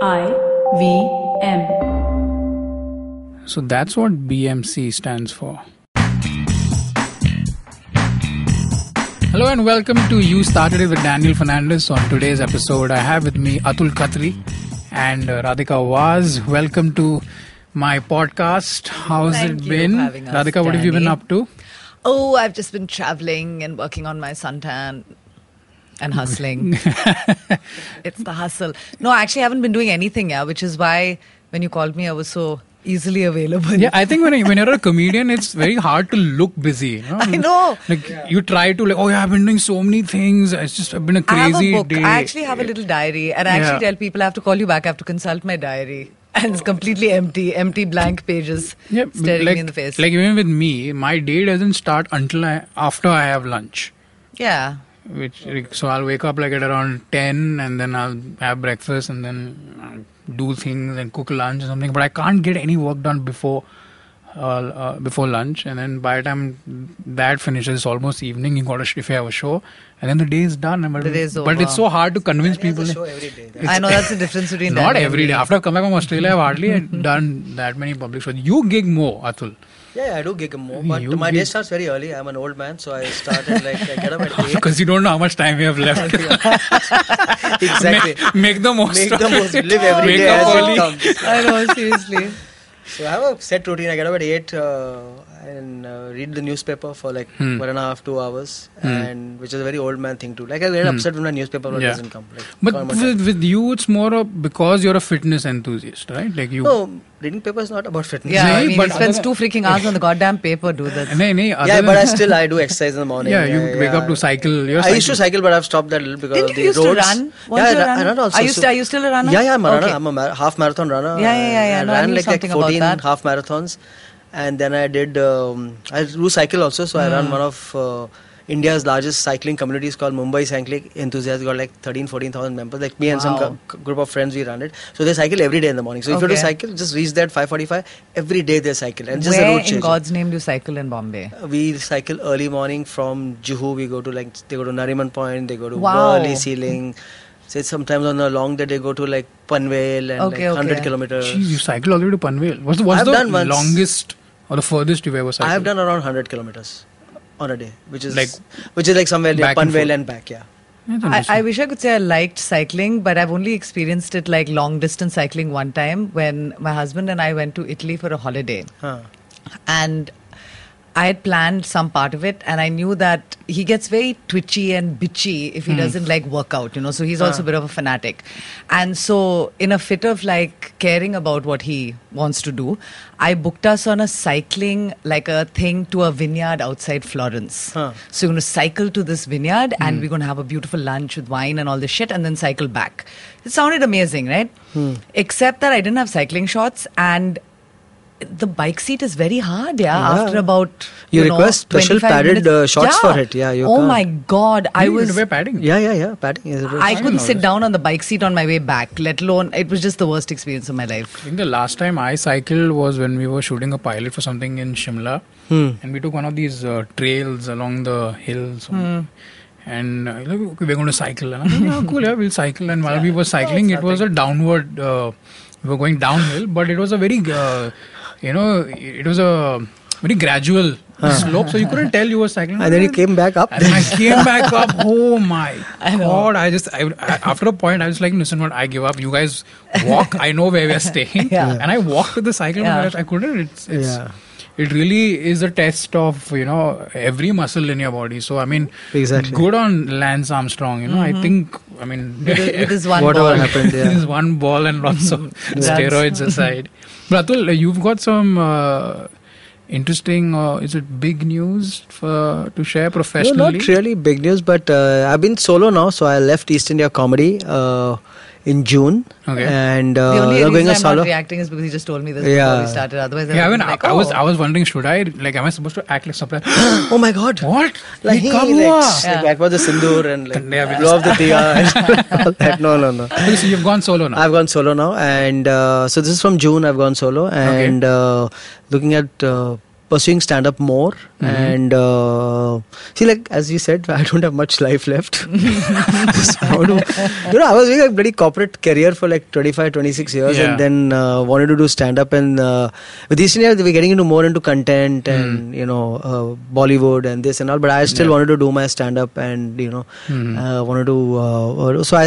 I V M. So that's what BMC stands for. Hello and welcome to You Started It with Daniel Fernandes. On today's episode, I have with me Atul Khatri and uh, Radhika Vaz. Welcome to my podcast. How's Thank it you been? for us, Radhika, what have you been up to? Oh, I've just been traveling and working on my suntan and hustling. it's the hustle. No, I actually haven't been doing anything, yeah, which is why when you called me, I was so easily available. Yeah, I think when, when you're a comedian, it's very hard to look busy. You know? I know. Like you try to like, oh yeah, I've been doing so many things. It's just been a I have crazy a book. day. I actually have a little diary, and I actually tell people I have to call you back. I have to consult my diary, and it's completely empty, empty blank pages yeah, staring like, me in the face. Like even with me, my day doesn't start until I, after I have lunch. yeah, Which so I'll wake up like at around ten, and then I'll have breakfast, and then I'll do things and cook lunch or something. But I can't get any work done before. Uh, uh, before lunch, and then by the time that finishes, it's almost evening. You got to sh- if you have a show, and then the day is done. But, The day is but it's so hard to convince people. show every day. I know that's the difference between Not every day. me. After I've come back from Australia, I've hardly done that many public shows. You gig more, Atul. Yeah, I do gig more, but You my day starts very early. I'm an old man, so I started like I get up at eight. Because you don't know how much time you have left. exactly. Make, make the most. Make of the most. it. Live every Wake day as early. it comes. I know, seriously. So I have a set routine. I get up at eight uh, and uh, read the newspaper for like Hmm. one and a half, two hours, and which is a very old man thing to. Like I get upset when my newspaper Hmm. Yeah. doesn't come. Like, But come on time. with, with you, it's more of because you're a fitness enthusiast, right? Like you. no, reading paper is not about fitness. Yeah, I mean, but he spends two freaking hours on the goddamn paper, dude. That's Nahi, nahi, other Yeah, but I still I do exercise in the morning. Yeah, you wake up to cycle. You're I used to cycle, but I've stopped that a little because Didn't of you the used to run? Weren't yeah, you a I, ra- I runner? run also. Are you so- st- are you still a runner? Yeah, yeah, I'm a runner. Okay. I'm a mar- half marathon runner. Yeah, yeah, yeah, yeah. I No, ran knew like, like 14 half marathons, and then I did. Um, I do cycle also, so I Hmm. run one of. Uh, India's largest cycling communities called Mumbai Cycling Enthusiasts. Got like 13, 14,000 members. Like me and some Wow. co- group of friends, we run it. So they cycle every day in the morning. So if you do cycle, just reach there at 5:45. Every day they cycle, and just a Where route in change. God's name do you cycle in Bombay? We cycle early morning from Juhu. We go to like they go to Nariman Point. They go to Wow. Burley Ceiling. Say sometimes on a long day they go to like Panvel and Okay, like 100 okay. kilometers. Jeez, you cycle all the way to Panvel. What's the, what's I've the done once. longest or the furthest you've ever I have done around 100 kilometers on a day, which is Like which is like somewhere near back and and back. Yeah. I. I wish I could say I liked cycling, but I've only experienced it like long distance cycling one time when my husband and I went to Italy for a holiday. Huh. and I had planned some part of it, and I knew that he gets very twitchy and bitchy if he hmm. doesn't like work out, you know. So he's also ah. a bit of a fanatic, and so in a fit of like caring about what he wants to do, I booked us on a cycling like a thing to a vineyard outside Florence. Huh. So we're going to cycle to this vineyard, and hmm. we're going to have a beautiful lunch with wine and all this shit, and then cycle back. It sounded amazing, right? Hmm. Except that I didn't have cycling shorts and the bike seat is very hard, yeah. Yeah. After about You know, request special 25 padded, uh, shorts for it, yeah, you oh can't. my god, I You was. wear padding. Yeah, yeah, yeah. Padding is. I know couldn't sit down on the bike seat on my way back. Let alone, it was just the worst experience of my life. I think the last time I cycled was when we were shooting a pilot for something in Shimla, Hmm. and we took one of these uh, trails along the hills. Hmm. And uh, like, okay, we're going to cycle. And I was like, "Yeah, cool, yeah, we'll cycle. And while we were cycling, it was a downward. Uh, we were going downhill, but it was a very, uh, you know, it was a very gradual slope, so you couldn't tell you were cycling. And then you came back up. And I came back up, oh my I god! I just, I, I- after a point, I was like, listen, what? I give up. You guys walk. I know where we are staying, Yeah. and I walked with the cycle. Yeah. but I couldn't. It's, it's Yeah. it really is a test of you know every muscle in your body. So I mean, Exactly. good on Lance Armstrong. You know, I think. I mean, Mm-hmm. With, with his one Whatever ball. happened, yeah. this one ball and lots of steroids aside. But Atul, you've got some. Uh, interesting or is it big news for to share No, professionally not really big news, but uh, I've been solo now, so I left East India Comedy uh, in June, Okay. and uh, the only I'm reason going a I'm solo. not reacting is because he just told me this before Yeah. we started. Otherwise, Yeah, I I mean, would I, like, I was oh. I was wondering, should I like, am I supposed to act like surprised? oh my God! what? Like, Ye hey, kab like, hua? like back was the sindoor and like Yeah, blow off the diya and all. No, no, no. Okay, so you've gone solo now. I've gone solo now, and uh, so this is from June. I've gone solo, and uh, looking at uh, pursuing stand up more and uh, see like as you said i don't have much life left So you know i was doing a very corporate career for like 25 26 years Yeah. and then uh, wanted to do stand up and uh, with Eastern India we're getting into more into content and you know uh, bollywood and this and all but i still Yeah. wanted to do my stand up and you know uh, wanted to uh, so i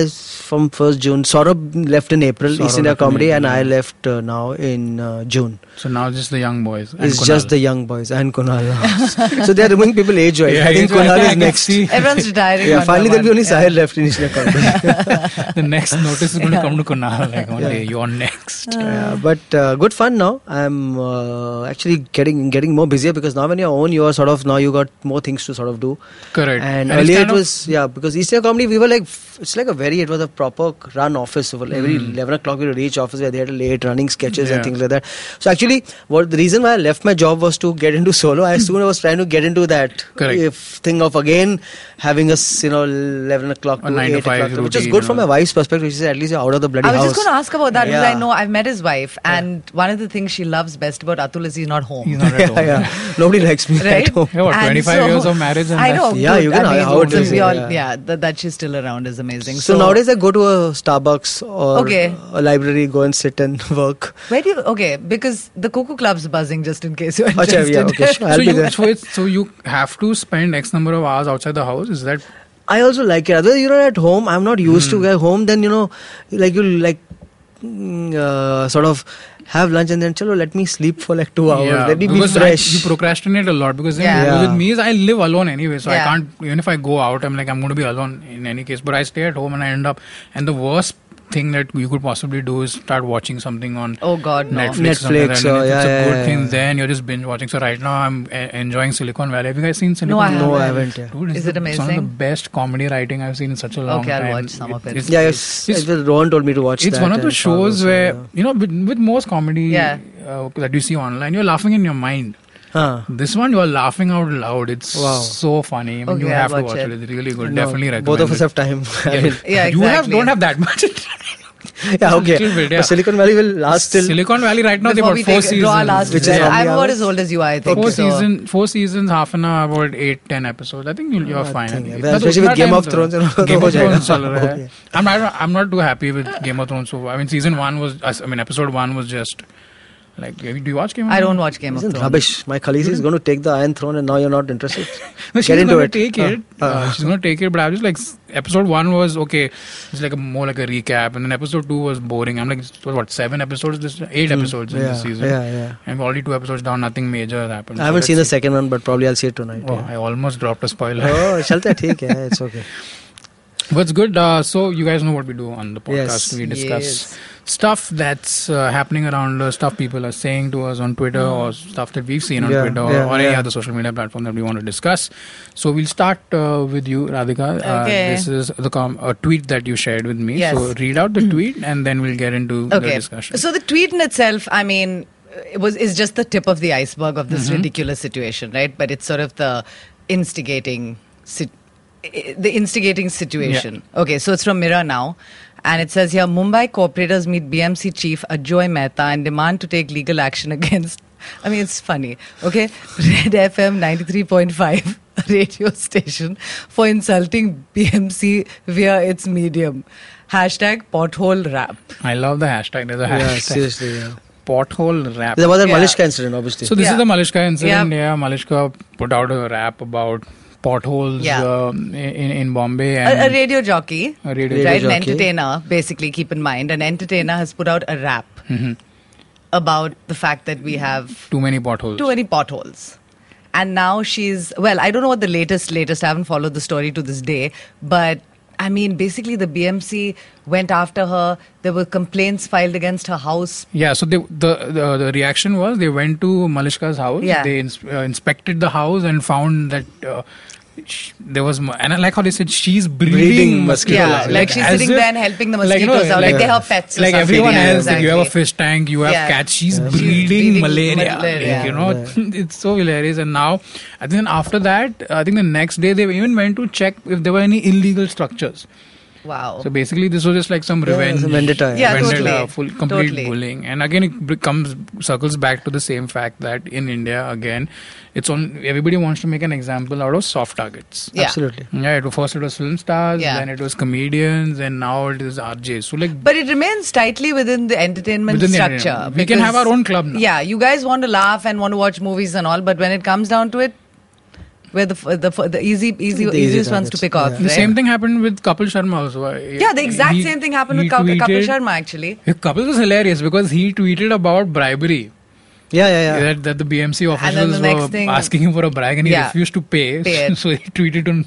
from 1st june Saurabh left in april Saurabh east india left in comedy and i left uh, now in uh, june So now just the young boys. it's Kunal. just the young boys and kunal so they're removing people age wise Yeah, i think age-wise, kunal I is next Everyone's retiring. yeah finally there'll be only Yeah. sahil left in east india the next notice is going to come to Kunal. Like one Yeah. day, you're next. Yeah, but uh, good fun now. I'm uh, actually getting getting more busier because now when you're own, you are sort of now you got more things to sort of do. Correct. And, it's earlier it was yeah because East India Comedy we were like it's like a very it was a proper run office. So every Mm. eleven o'clock we would reach office where they had late running sketches and things like that. So actually, what the reason why I left my job was to get into solo. I soon I was trying to get into that Correct. if thing of again having us you know eleven o'clock A to nine to eight five o'clock, which is good from and my wife's perspective. She said at least you're out of the bloody I was house. just going to ask about that because I know I've met his wife, and one of the things she loves best about Atul is he's not home. He's not at home. yeah, yeah. Nobody likes me Right? at home. Yeah, what, And 25 years of marriage and I that- know. Yeah, good. you can- I mean, how it so is, we all- yeah. yeah, that, that she's still around is amazing. So, nowadays I go to a Starbucks or Okay. a library, go and sit and work. where do you? Okay, because the Cuckoo Club's buzzing. Just in case you're oh, Acha, interested. yeah, okay, sure. So be you, so, it's, so you have to spend X number of hours outside the house. Is that I also like it. Otherwise, you know, at home. I'm not used Hmm. to at home. Then you know, like you like mm, uh, sort of have lunch and then chalo, let me sleep for like two hours. Yeah, let me be because I- fresh. you procrastinate a lot because Yeah. Yeah. with me is I live alone anyway, so. I can't even if I go out, I'm like I'm going to be alone in any case. But I stay at home and I end up and the worst thing that you could possibly do is start watching something on Oh God, no. Netflix. Netflix, like that. or- And if yeah, it's a good yeah, thing, yeah. then you're just binge watching. So right now I'm uh, enjoying Silicon Valley. Have you guys seen Silicon Valley? no, I haven't. haven't. Yeah, Dude, it's Is it the- Some of the best comedy writing I've seen in such a long time. Okay, I'll watch some of it. it's- yeah it's- it's, it's, Rohan told me to watch it. it's that one of the shows follow, so, where yeah. you know with, with most comedy Yeah. uh, that you see online you're laughing in your mind Huh. This one you are laughing out loud. It's wow. so funny. I mean, okay, you have to watch it. it. It's really good. No, Definitely recommend. Both of us have time. yeah, yeah exactly. You have don't have that much. yeah, okay. Bit, yeah. Silicon Valley will last till Silicon Valley right now. Before they got four seasons. Draw last which is I'm about as old as you are. I think four seasons. Four seasons, half an hour, about eight, ten episodes. I think you'll, you're I fine. Think, yeah. Especially with Game of Thrones. Game of Thrones. I'm not. I'm not too happy with Game of Thrones. So I mean, season one was. I mean, episode one was just like, do you watch Game of I Thrones? don't watch Game Isn't of Thrones. Rubbish. My Khaleesi is going to take the Iron Throne, and now you're not interested. no, she's going to take it. Uh, uh, she's going to take it. But I was just like, episode one was okay. It's like a more like a recap, and then episode two was boring. I'm like, what seven episodes? This eight mm, episodes yeah, in this season. Yeah, yeah. And already two episodes down. Nothing major happened. I haven't so seen the second one, but probably I'll see it tonight. Oh, yeah. I almost dropped a spoiler. oh, chalte, theek hai, it's okay. What's good? Uh, so you guys know what we do on the podcast. Yes, we discuss. Yes stuff that's uh, happening around us, stuff people are saying to us on Twitter, or stuff that we've seen on Yeah, Twitter, yeah, or any yeah. other social media platform that we want to discuss. So we'll start uh, with you, Radhika. Uh, Okay. this is the com- a tweet that you shared with me. Yes. So read out the tweet, and then we'll get into the discussion. So the tweet in itself, I mean, it was is just the tip of the iceberg of this ridiculous situation, right? But it's sort of the instigating sit- the instigating situation. Okay, so it's from Mirror now. And it says here Mumbai corporators meet BMC chief Ajoy Mehta and demand to take legal action against. I mean, it's funny. Okay, Red FM 93.5, radio station, for insulting BMC via its medium. Hashtag pothole rap. I love the hashtag. There's a Yeah, hashtag. seriously. Yeah. Pothole rap. There was a Yeah. Malishka incident, obviously. So this Yeah. is the Malishka incident. Yeah. Yeah, Malishka put out a rap about potholes Yeah. um, in, in Bombay A, and a radio jockey. a radio Radio right, an entertainer, basically, keep in mind. An entertainer has put out a rap Mhm. about the fact that we have too many potholes. too many potholes. And now she's, well, I don't know what the latest, latest, I haven't followed the story to this day, but I mean, basically, the BMC went after her. There were complaints filed against her house. Yeah, so they, the, the the reaction was they went to Malishka's house. Yeah. They ins- uh, inspected the house and found that uh, sh- there was, and I like how they said she's breeding, Breeding mosquito Yeah, larvae. like she's sitting if- there and helping the like, you mosquitoes know, out. Like, like- they have pets. like something. everyone Yeah, else, like you have a fish tank, you have Yeah. cats. She's Yeah. She's breeding, breeding malaria. malaria. Like, you know, Yeah. it's so hilarious. And now, I think after that, I think the next day they even went to check if there were any illegal structures. Wow. So basically, this was just like some Yeah, revenge, some vendetta, Yeah, vendetta, totally. full complete Totally. bullying. And again, it comes circles back to the same fact that in India, again, it's on everybody wants to make an example out of soft targets. Yeah. Absolutely. Yeah, it, first it was film stars, Yeah. then it was comedians, and now it is RJs. So like, But it remains tightly within the entertainment Within the structure. entertainment. We can have our own club now. Yeah, you guys want to laugh and want to watch movies and all, but when it comes down to it, we're the the the easy easy The easy easiest ones to pick off. yeah. the same thing happened with Kapil Sharma also. Yeah, the exact he- same thing happened with Kap- Kapil Sharma actually. Kapil was hilarious because he tweeted about bribery. Yeah, yeah, yeah. That, that the BMC then officials the were thing- asking him for a brag and he Yeah. refused to pay. Pay. So he tweeted on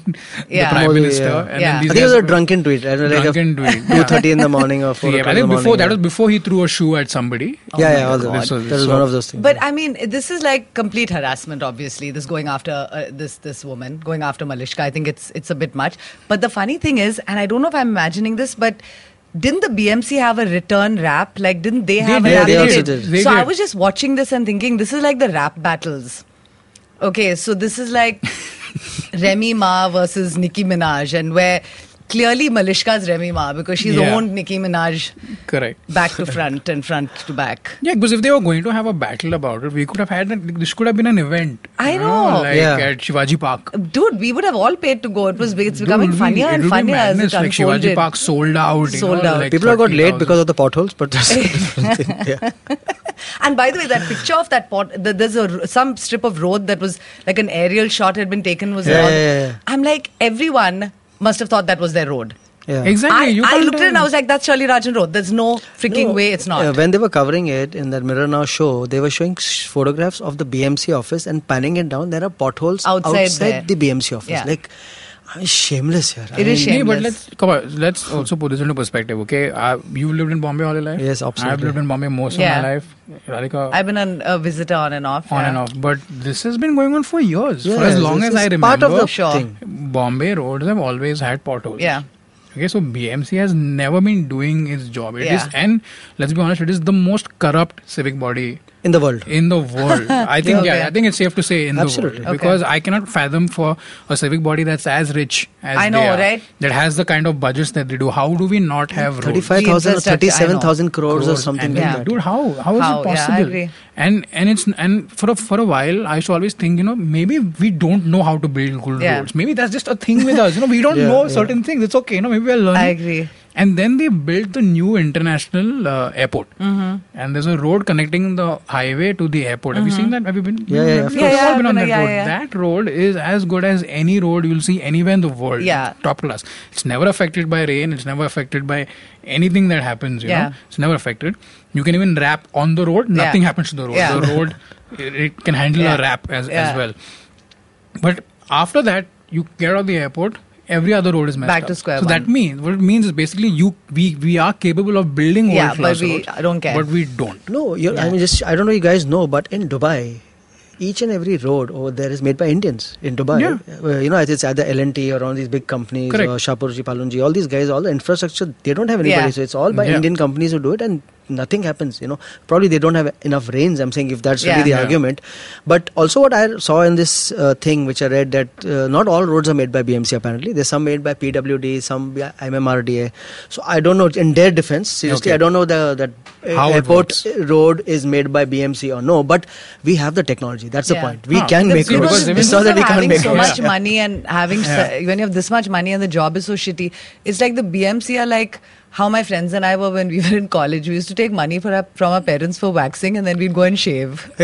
Yeah. the Prime Modi, Minister. yeah. And Yeah. then I think it was a guys- drunken tweet. I don't know, like Drunken tweet, Two yeah. thirty in the morning or four Yeah, o'clock I in the think morning. before that was before he threw a shoe at somebody. yeah, yeah, all God. that. This was- That was so- one of those things. But I mean, this is like complete harassment. Obviously, this going after uh, this this woman, going after Malishka. I think it's it's a bit much. But the funny thing is, and I don't know if I'm imagining this, but didn't the BMC have a return rap? Like, didn't they have did, a yeah, rap? they also kit? did. They so I was just watching this and thinking, this is like the rap battles. Okay, so this is like Remy Ma versus Nicki Minaj, and where clearly Malishka's Remy Ma because she's Yeah. owned Nicki Minaj Correct. back to front and front to back. Yeah, because if they were going to have a battle about it, we could have had an, this could have been an event. I you know. like Yeah. at Shivaji Park. Dude, we would have all paid to go. It was it's becoming Dude, funnier it and would be funnier as it madness, like unfolded. Shivaji Park sold out. Sold know, out. like People have got late 30,000. because of the potholes, but that's a different thing. Yeah. And by the way, that picture of that pot, the, there's a some strip of road that was like an aerial shot had been taken. Was Yeah, yeah, yeah, yeah. I'm like, everyone must have thought that was their road. Yeah. Exactly. I, you I looked at it and I was like, that's Sherly Rajan Road. There's no freaking No, way it's not. uh, when they were covering it in that Mirror Now show, they were showing sh- photographs of the BMC office and panning it down. There are potholes Outside outside, the BMC office. Yeah. Like, I mean, shameless here. I It is mean, Nee, but let's come on, let's also put this into perspective, okay? Uh, you lived in Bombay all your life. Yes, absolutely. I've lived in Bombay most Yeah. of my life. Radhika, I've been an, a visitor on and off. on yeah. and off, but this has been going on for years. for as long as I is remember, part of the Sure. thing. Bombay roads have always had potholes. Yeah. Okay, so BMC has never been doing its job. It is, Yeah. and let's be honest, it is the most corrupt civic body In the world. in the world. I think, Okay. yeah, I think it's safe to say in Absolutely. the world Okay. because I cannot fathom for a civic body that's as rich as I know, they are, right? That has the kind of budgets that they do. How do we not have roads? 35,000 or infrastructure, I know. 37,000 crores, or something and like Yeah. that. Dude, how how is How? it Yeah, I possible? agree. and and it's and for a for a while, I used to always think, you know, maybe we don't know how to build good Yeah. roads. Maybe that's just a thing with us. You know, we don't Yeah, know yeah. certain things. It's okay. You know, maybe we're learning. I agree. And then they built the new international uh, airport, Mm-hmm. and there's a road connecting the highway to the airport. Have you seen that? Have you been? Yeah, yeah, of We've. Yeah, yeah, been on that been- road. yeah, yeah. That road is as good as any road you'll see anywhere in the world. Yeah. top class. It's never affected by rain. It's never affected by anything that happens. You Yeah. know, it's never affected. You can even rap on the road. Nothing Yeah. happens to the road. Yeah. The road it, it can handle Yeah. a rap as Yeah. as well. But after that, you get out of the airport. Every other road is messed Back up. to square so that means what it means is basically you we we are capable of building Yeah, world class but we roads, don't care. but we don't. No, you're, I mean, just I don't know. You guys know, but in Dubai, each and every road over there is made by Indians in Dubai. Yeah. Uh, you know, it's either L&T or all these big companies, Correct. or Shapoorji, Pallonji, all these guys, all the infrastructure, they don't have anybody. Yeah. So it's all by Yeah. Indian companies who do it, and nothing happens. You know, probably they don't have enough rains. I'm saying if that's Yeah. really the Yeah. argument. But also, what I saw in this uh, thing, which I read, that uh, not all roads are made by BMC. Apparently, there's some made by PWD, some by MMRDA. So I don't know. In their defense, seriously, Okay. I don't know the that uh, How it airport road is made by BMC or no, but we have the technology. That's the point. We Ah. can The make because because roads. even- It's not that we of can't having make so roads. much money and having Yeah. s- when you have this much money and the job is so shitty, it's like the BMC are like how my friends and I were when we were in college. We used to take money for our, from our parents for waxing and then we'd go and shave.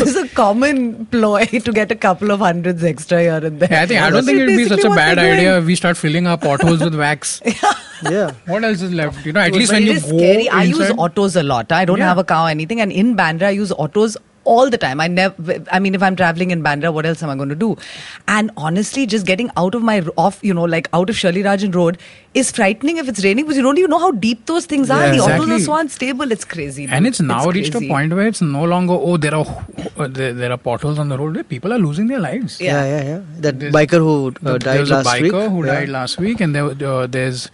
it's a common ploy to get a couple of hundreds extra here and there. Yeah, I think I don't think it would be such a bad idea if we start filling our potholes with wax. yeah. What else is left? You know, at least when you is go scary. I use autos a lot. I don't Yeah. have a car or anything, and in Bandra, I use autos all the time. I never. I mean, if I'm traveling in Bandra, what else am I going to do? And honestly, just getting out of my off, you know, like out of Sherly Rajan Road is frightening if it's raining because you don't even know how deep those things are. Yeah, the autos exactly. are so unstable. It's crazy. and it's now reached a point where it's no longer oh there are uh, there, there are potholes on the road. Where people are losing their lives. Yeah. Yeah, yeah, yeah. That There's- biker who uh, The- died there's last a biker week. who Yeah. died last week, and there, uh, there's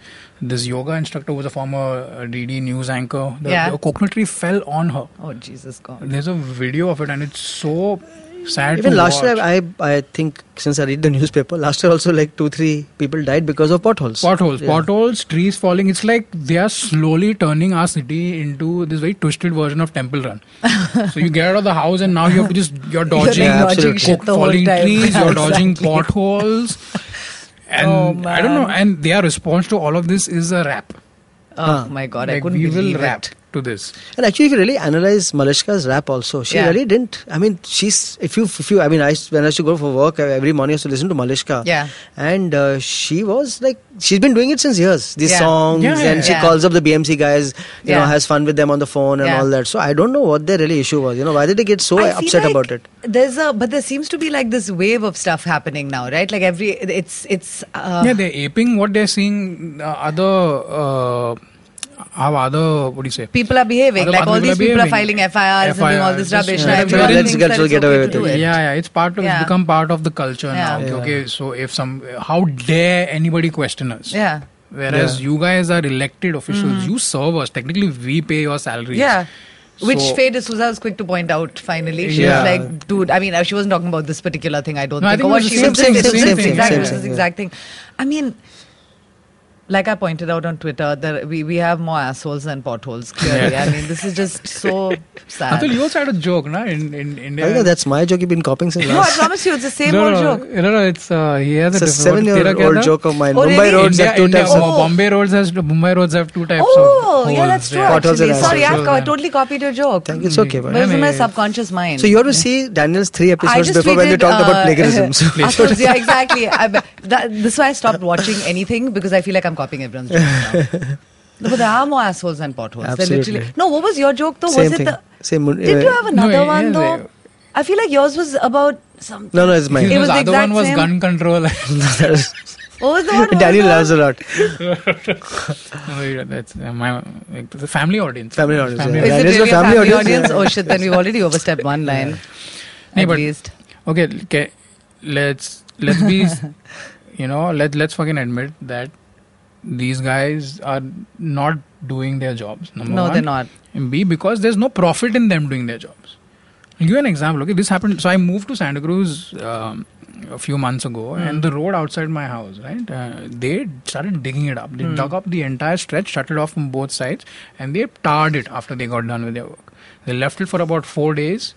this yoga instructor who was a former uh, DD news anchor. The, Yeah. the coconut tree fell on her. Oh Jesus God! There's a video of it, and it's so sad Even to last watch. year, I I think since I read the newspaper, last year also like two three people died because of potholes. potholes Yeah. potholes trees falling it's like they are slowly turning our city into this very twisted version of temple run so you get out of the house and now you have to just you're dodging Yeah, dodging falling trees you're dodging potholes and Oh, i don't know and their response to all of this is a rap. Oh my god, I couldn't we will believe rap. it. To this And actually, if you really analyze Malishka's rap, also, she Yeah. really didn't. I mean, she's if you if you I mean, I used- when I used to go for work every morning, I used to listen to Malishka. Yeah. And uh, she was like, she's been doing it since years. These Yeah. songs, Yeah, yeah, and she yeah. calls up the BMC guys, you know, has fun with them on the phone and Yeah. all that. So I don't know what their really issue was. You know, why did they get so I upset like about it? There's a, but there seems to be like this wave of stuff happening now, right? Like every, it's, it's. Uh, yeah they're aping what they're seeing uh, other uh, how other what do you say People are behaving Other- like other all these people are people are filing FIRs and doing all this FIRs, rubbish. just- Now yeah, everyone let's get- that get away with it. it. Yeah, yeah, it's part of Yeah. it's become part of the culture Yeah. now. Yeah. Okay, so if some how dare anybody question us? Yeah. Whereas Yeah. you guys are elected officials, you serve us. Technically, we pay your salaries. Yeah. Which So- Faye D'Souza was quick to point out finally. She Yeah. was like, dude, I mean, uh, she wasn't talking about this particular thing, I don't No, I think. think or it what was she the was same just thing, saying same this thing, exact, same this thing, yeah. exact thing. I mean, like I pointed out on Twitter, that we, we have more assholes than potholes, clearly. Yeah. I mean, this is just so sad. Atul, you also had a joke, na? In in India. I think that's my joke you've been copying since no, I promise you, it's the same no, old no, joke. No, no, it's uh, he has It's a a seven-year-old joke of mine. Oh, Mumbai really? roads India, have two India, types oh, of. Bombay roads has Mumbai roads have two types of. Oh, yeah, that's true. Potholes Actually. and Sorry. I've co- totally copied your joke. Thank you. It's okay. But But it was in my subconscious mind. so you have to see Daniel's three episodes before when they tweeted, talked about uh, plagiarism. Yeah, exactly. I, this is why I stopped watching anything because I feel like I'm copying everyone's jokes now. No, but there are more assholes than potholes. Absolutely. literally. No, what was your joke though? Same was it thing. the? Same. Did you uh, have another No, one yeah, though? they- I feel like yours was about something. No, no, it's mine. It was the the other one was same. gun control. What was the one? What Daniel loves a lot. no, that's uh, my like, the family audience. Family audience, yeah. Is it really a family family audience, audience? yeah. Oh shit! Then we've already overstepped one line. Nee, At but- least. Okay, okay, let's let's be, you know, let let's fucking admit that these guys are not doing their jobs. Number No, one. they're not. And B, because there's no profit in them doing their jobs. I'll give you an example. Okay, this happened. So I moved to Santa Cruz um, a few months ago, and the road outside my house, right? Uh, they started digging it up. They dug up the entire stretch, shut it off from both sides, and they tarred it after they got done with their work. They left it for about four days,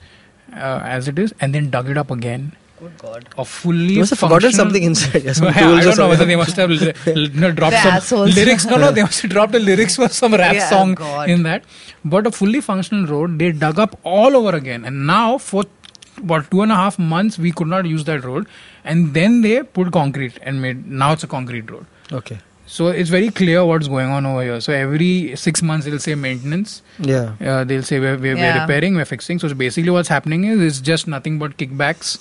uh, as it is, and then dug it up again. Good God. A fully You must have forgotten something inside. Yeah, some Yeah, tools I don't know whether they must have li- li- you dropped The some assholes. lyrics. No, no, they must have dropped the lyrics for some rap Yeah, song God. in that. But a fully functional road, they dug up all over again. And now, for about two and a half months, we could not use that road. And then they put concrete and made, now it's a concrete road. Okay. So it's very clear what's going on over here. So every six months, they'll say maintenance. Yeah. Uh, they'll say we're, we're, we're repairing, we're fixing. So basically, what's happening is it's just nothing but kickbacks.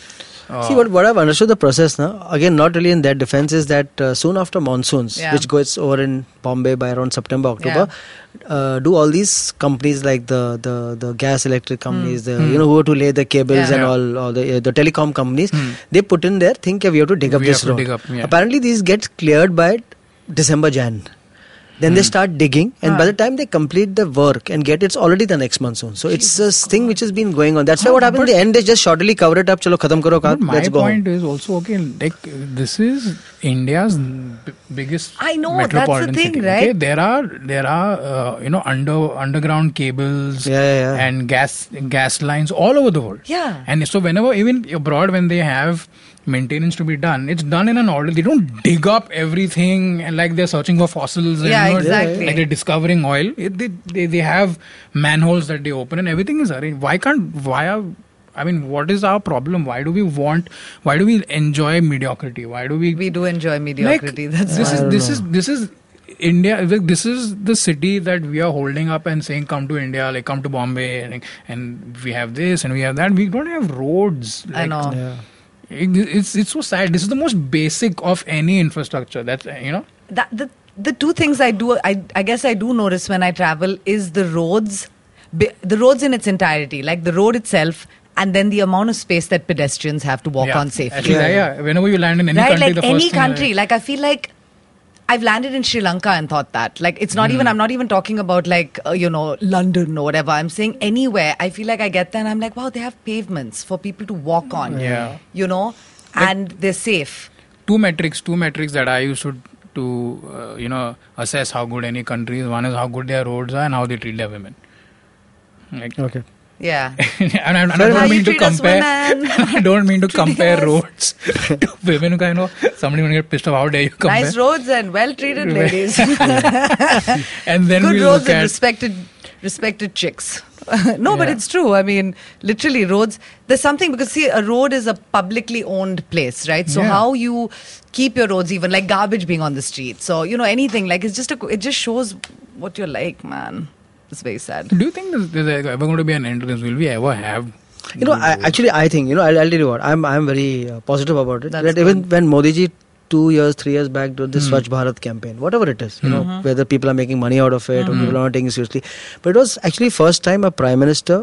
Uh, See what what I've understood the process now. Again, not really in their defense is that uh, soon after monsoons, Yeah. which goes over in Bombay by around September October, uh, do all these companies like the the, the gas electric companies, the you know who are to lay the cables Hmm. Yeah. and Yeah. all, all the uh, the telecom companies, Hmm. they put in there think yeah, we have to dig up We this road. up, yeah. Apparently, these get cleared by December Jan. Then Hmm. they start digging, and Ah. by the time they complete the work and get, it's already the next monsoon. So it's a thing which has been going on. That's why Ah, what happened in the end, they just shortly cover it up. Chalo, khatam karo, But my let's go. home. point is also okay. Like this is India's b- biggest I know, that's the thing, city. right? Okay, there are there are uh, you know under underground cables Yeah, yeah, yeah. and gas gas lines all over the world. Yeah. and so whenever even abroad when they have maintenance to be done, it's done in an order. They don't dig up everything and like they're searching for fossils. And, Yeah, you know, exactly. Like they're discovering oil. It, they, they they have manholes that they open and everything is arranged. Why can't why are I mean, what is our problem? Why do we want? Why do we enjoy mediocrity? Why do we? We do enjoy mediocrity. Like, That's this is don't this know. is this is India. like, This is the city that we are holding up and saying, "Come to India, like come to Bombay, and, and we have this and we have that." We don't have roads. I know. Yeah. It- it's it's so sad. This is the most basic of any infrastructure. That's you know. that the the two things I do I I guess I do notice when I travel is the roads, the roads in its entirety, like the road itself, and then the amount of space that pedestrians have to walk yeah, on safely. Yeah. yeah. Whenever you land in any right, country, like the first any country, like I feel like I've landed in Sri Lanka and thought that. Like, it's not even, I'm not even talking about like, uh, you know, London or whatever. I'm saying anywhere. I feel like I get there and I'm like, wow, they have pavements for people to walk on. Yeah. You know, and they're safe. two metrics two metrics that i used to to uh, you know assess how good any country is one is how good their roads are and how they treat their women like Okay. Yeah. and, I, and I don't mean to compare. I don't mean to compare roads to women who kind of somebody will get pissed off how dare you compare nice roads and well treated ladies. and then Good we roads look and at respected, respected chicks. no, but it's true. I mean, literally, roads. There's something because see, a road is a publicly owned place, right? So Yeah. how you keep your roads even, like garbage being on the street. So you know anything like it's just a, it just shows what you're like, man. It's very sad. do you think there's, there's ever going to be an end to this will we ever have You know, I, actually, I think you know. I'll, I'll tell you what. I'm I'm very uh, positive about it. That's that even when Modi ji two years, three years back did this Hmm. Swachh Bharat campaign, whatever it is, you know, Mm-hmm. whether people are making money out of it or people are not taking it seriously, but it was actually first time a prime minister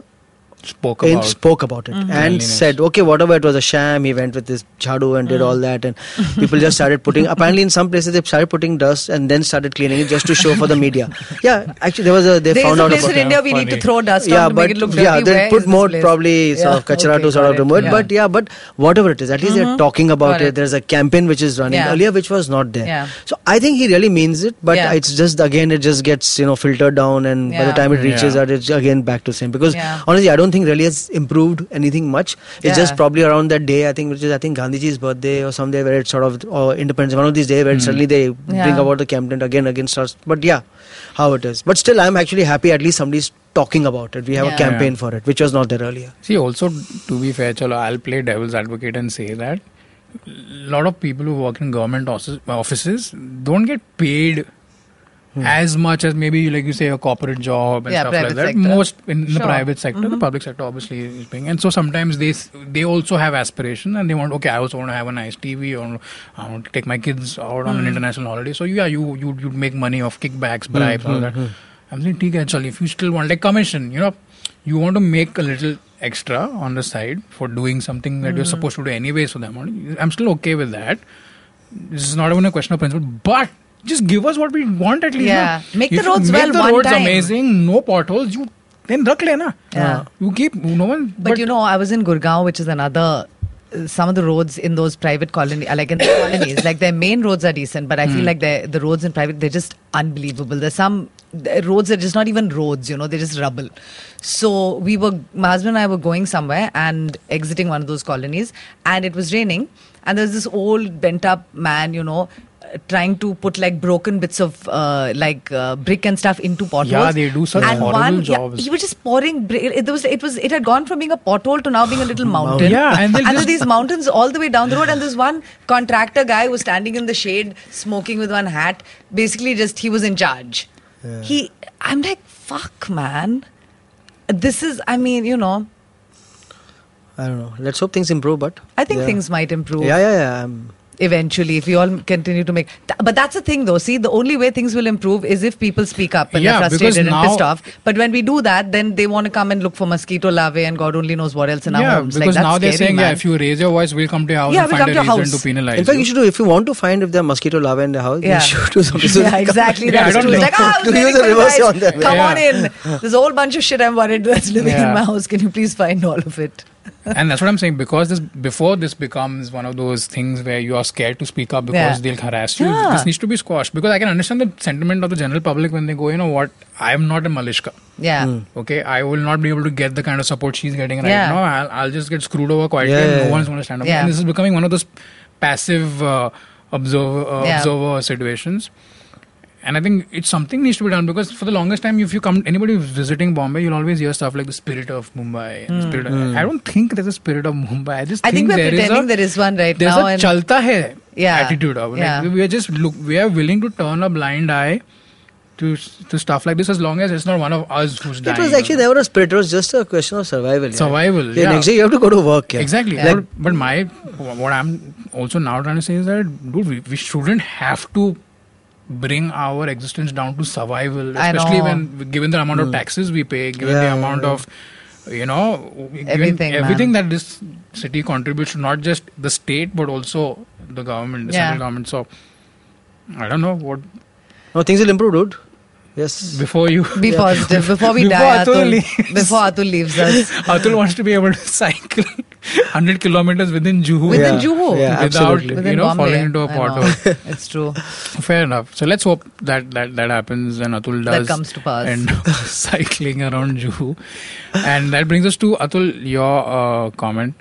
spoke in- about spoke about it mm-hmm. and Cleanliness. said, okay, whatever it was a sham, he went with this chadu and did all mm. that, and people just started putting. Apparently, in some places they started putting dust and then started cleaning it just to show for the media. Yeah, actually, there was a they There's found a out place about in India we need to throw dust yeah, on to but make it look yeah, Where then is put more place? probably sort of kachara okay, to sort of it. remove it. Yeah. But yeah, but whatever it is, at least they're mm-hmm. talking about it. it. There's a campaign which is running Yeah. earlier, which was not there. Yeah. So I think he really means it, but Yeah. it's just again it just gets you know filtered down, and by the time it reaches Yeah. out, it's again back to same. Because honestly, I don't think really has improved anything much. It's Yeah. just probably around that day, I think, which is I think Gandhiji's birthday or someday where it's sort of or Independence, one of these days where hmm. suddenly they bring about the campaign again against us. But yeah, how it is. But still, I'm actually happy at least somebody's talking about it. We have a campaign Yeah. for it, which was not there earlier. See, also to be fair, chalo, I'll play devil's advocate and say that a lot of people who work in government offices don't get paid hmm. as much as maybe like you say a corporate job and yeah, stuff like that. Sector. Most in sure. the private sector, mm-hmm. the public sector obviously is being. And so sometimes they they also have aspirations and they want okay, I also want to have a nice TV or I want to take my kids out on an hmm. international holiday. So yeah, you you you make money off kickbacks, bribes, hmm. all that. Hmm, hmm. I'm saying, okay, chal, if you still want like commission, you know, you want to make a little extra on the side for doing something that mm-hmm. you're supposed to do anyway. So that money, I'm still okay with that. This is not even a question of principle, but just give us what we want at least. Yeah. na. Make the If you roads make well the one roads time. amazing, no potholes. You then rakh lena. Yeah. You keep no one. But, you know, I was in Gurgaon, which is another. uh, Some of the roads in those private colony, uh, like in the colonies, like their main roads are decent, but I feel like the the roads in private they're just unbelievable. There's some the roads that are just not even roads, you know, they're just rubble. So we were, my husband and I were going somewhere and exiting one of those colonies, and it was raining, and there's this old bent up man, you know, uh, trying to put like broken bits of uh, like uh, brick and stuff into potholes. Yeah, they do such and horrible one, yeah, jobs. he was just pouring. bri- It was. It was. It had gone from being a pothole to now being a little mountain. Yeah, and and just- there's these mountains all the way down the road. And this one contractor guy who was standing in the shade, smoking with one hat. Basically, just he was in charge. He. I'm like, fuck, man. This is. I mean, you know. I don't know. Let's hope things improve, but I think yeah. things might improve. Yeah, yeah, yeah. I'm- Eventually, if we all continue to make, Th- but that's the thing, though. See, the only way things will improve is if people speak up and Yeah, they're frustrated and now- pissed off. But when we do that, then they want to come and look for mosquito larvae and God only knows what else in our yeah, homes. because like, that's now they're scary, saying, yeah, if you raise your voice, we'll come to your house Yeah, and we'll find a come to your reason house. to penalize In fact, you you. should do if you want to find if there are mosquito larvae in the house. Yeah. you should do something. So yeah, exactly. Yeah, That's don't true. It's know. like, ah, I was To use a reverse on them. Come on in. There's a whole bunch of shit I'm worried that's living in my house. Can you please find all of it? And that's what I'm saying because this before this becomes one of those things where you are scared to speak up because Yeah. they'll harass you. Yeah. This needs to be squashed because I can understand the sentiment of the general public when they go, you know what, I am not a Malishka. Yeah. Okay, I will not be able to get the kind of support she's getting right Yeah. now. I'll, I'll just get screwed over quietly, Yeah, and yeah, no one's going to stand up. Yeah. And this is becoming one of those passive uh, observer uh, Yeah. observer situations. And I think it's something needs to be done because for the longest time, if you come, anybody who's visiting Bombay, you'll always hear stuff like the spirit of Mumbai. and hmm. Spirit of, hmm. I don't think there's a spirit of Mumbai. I just. I think we're there is pretending a, there is one right there's now. a and chalta hai Yeah. attitude of like, Yeah. we are just look we are willing to turn a blind eye to to stuff like this as long as it's not one of us who's dying. It was actually never a spirit. It was just a question of survival. yeah. Survival, Yeah, yeah. Next day you have to go to work. Yeah. Exactly. Yeah. But, but my what I'm also now trying to say is that dude, we, we shouldn't have to bring our existence down to survival, especially when given the amount of hmm. taxes we pay, given Yeah, the amount yeah. of you know Everything, everything man. that this city contributes to not just the state but also the government, the Yeah. central government. So I don't know what No, things will improve, dude. Yes. before you. Be positive before we Before die. Atul Atul, leaves. before Atul leaves us. Atul wants to be able to cycle 100 kilometers within Juhu. Within Yeah, Juhu. yeah, Without. Within you know Bombay. falling into a know. pothole. it's true. Fair enough. So let's hope that that, that happens and Atul That does comes to pass. and cycling around Juhu. And that brings us to Atul, your uh, comment.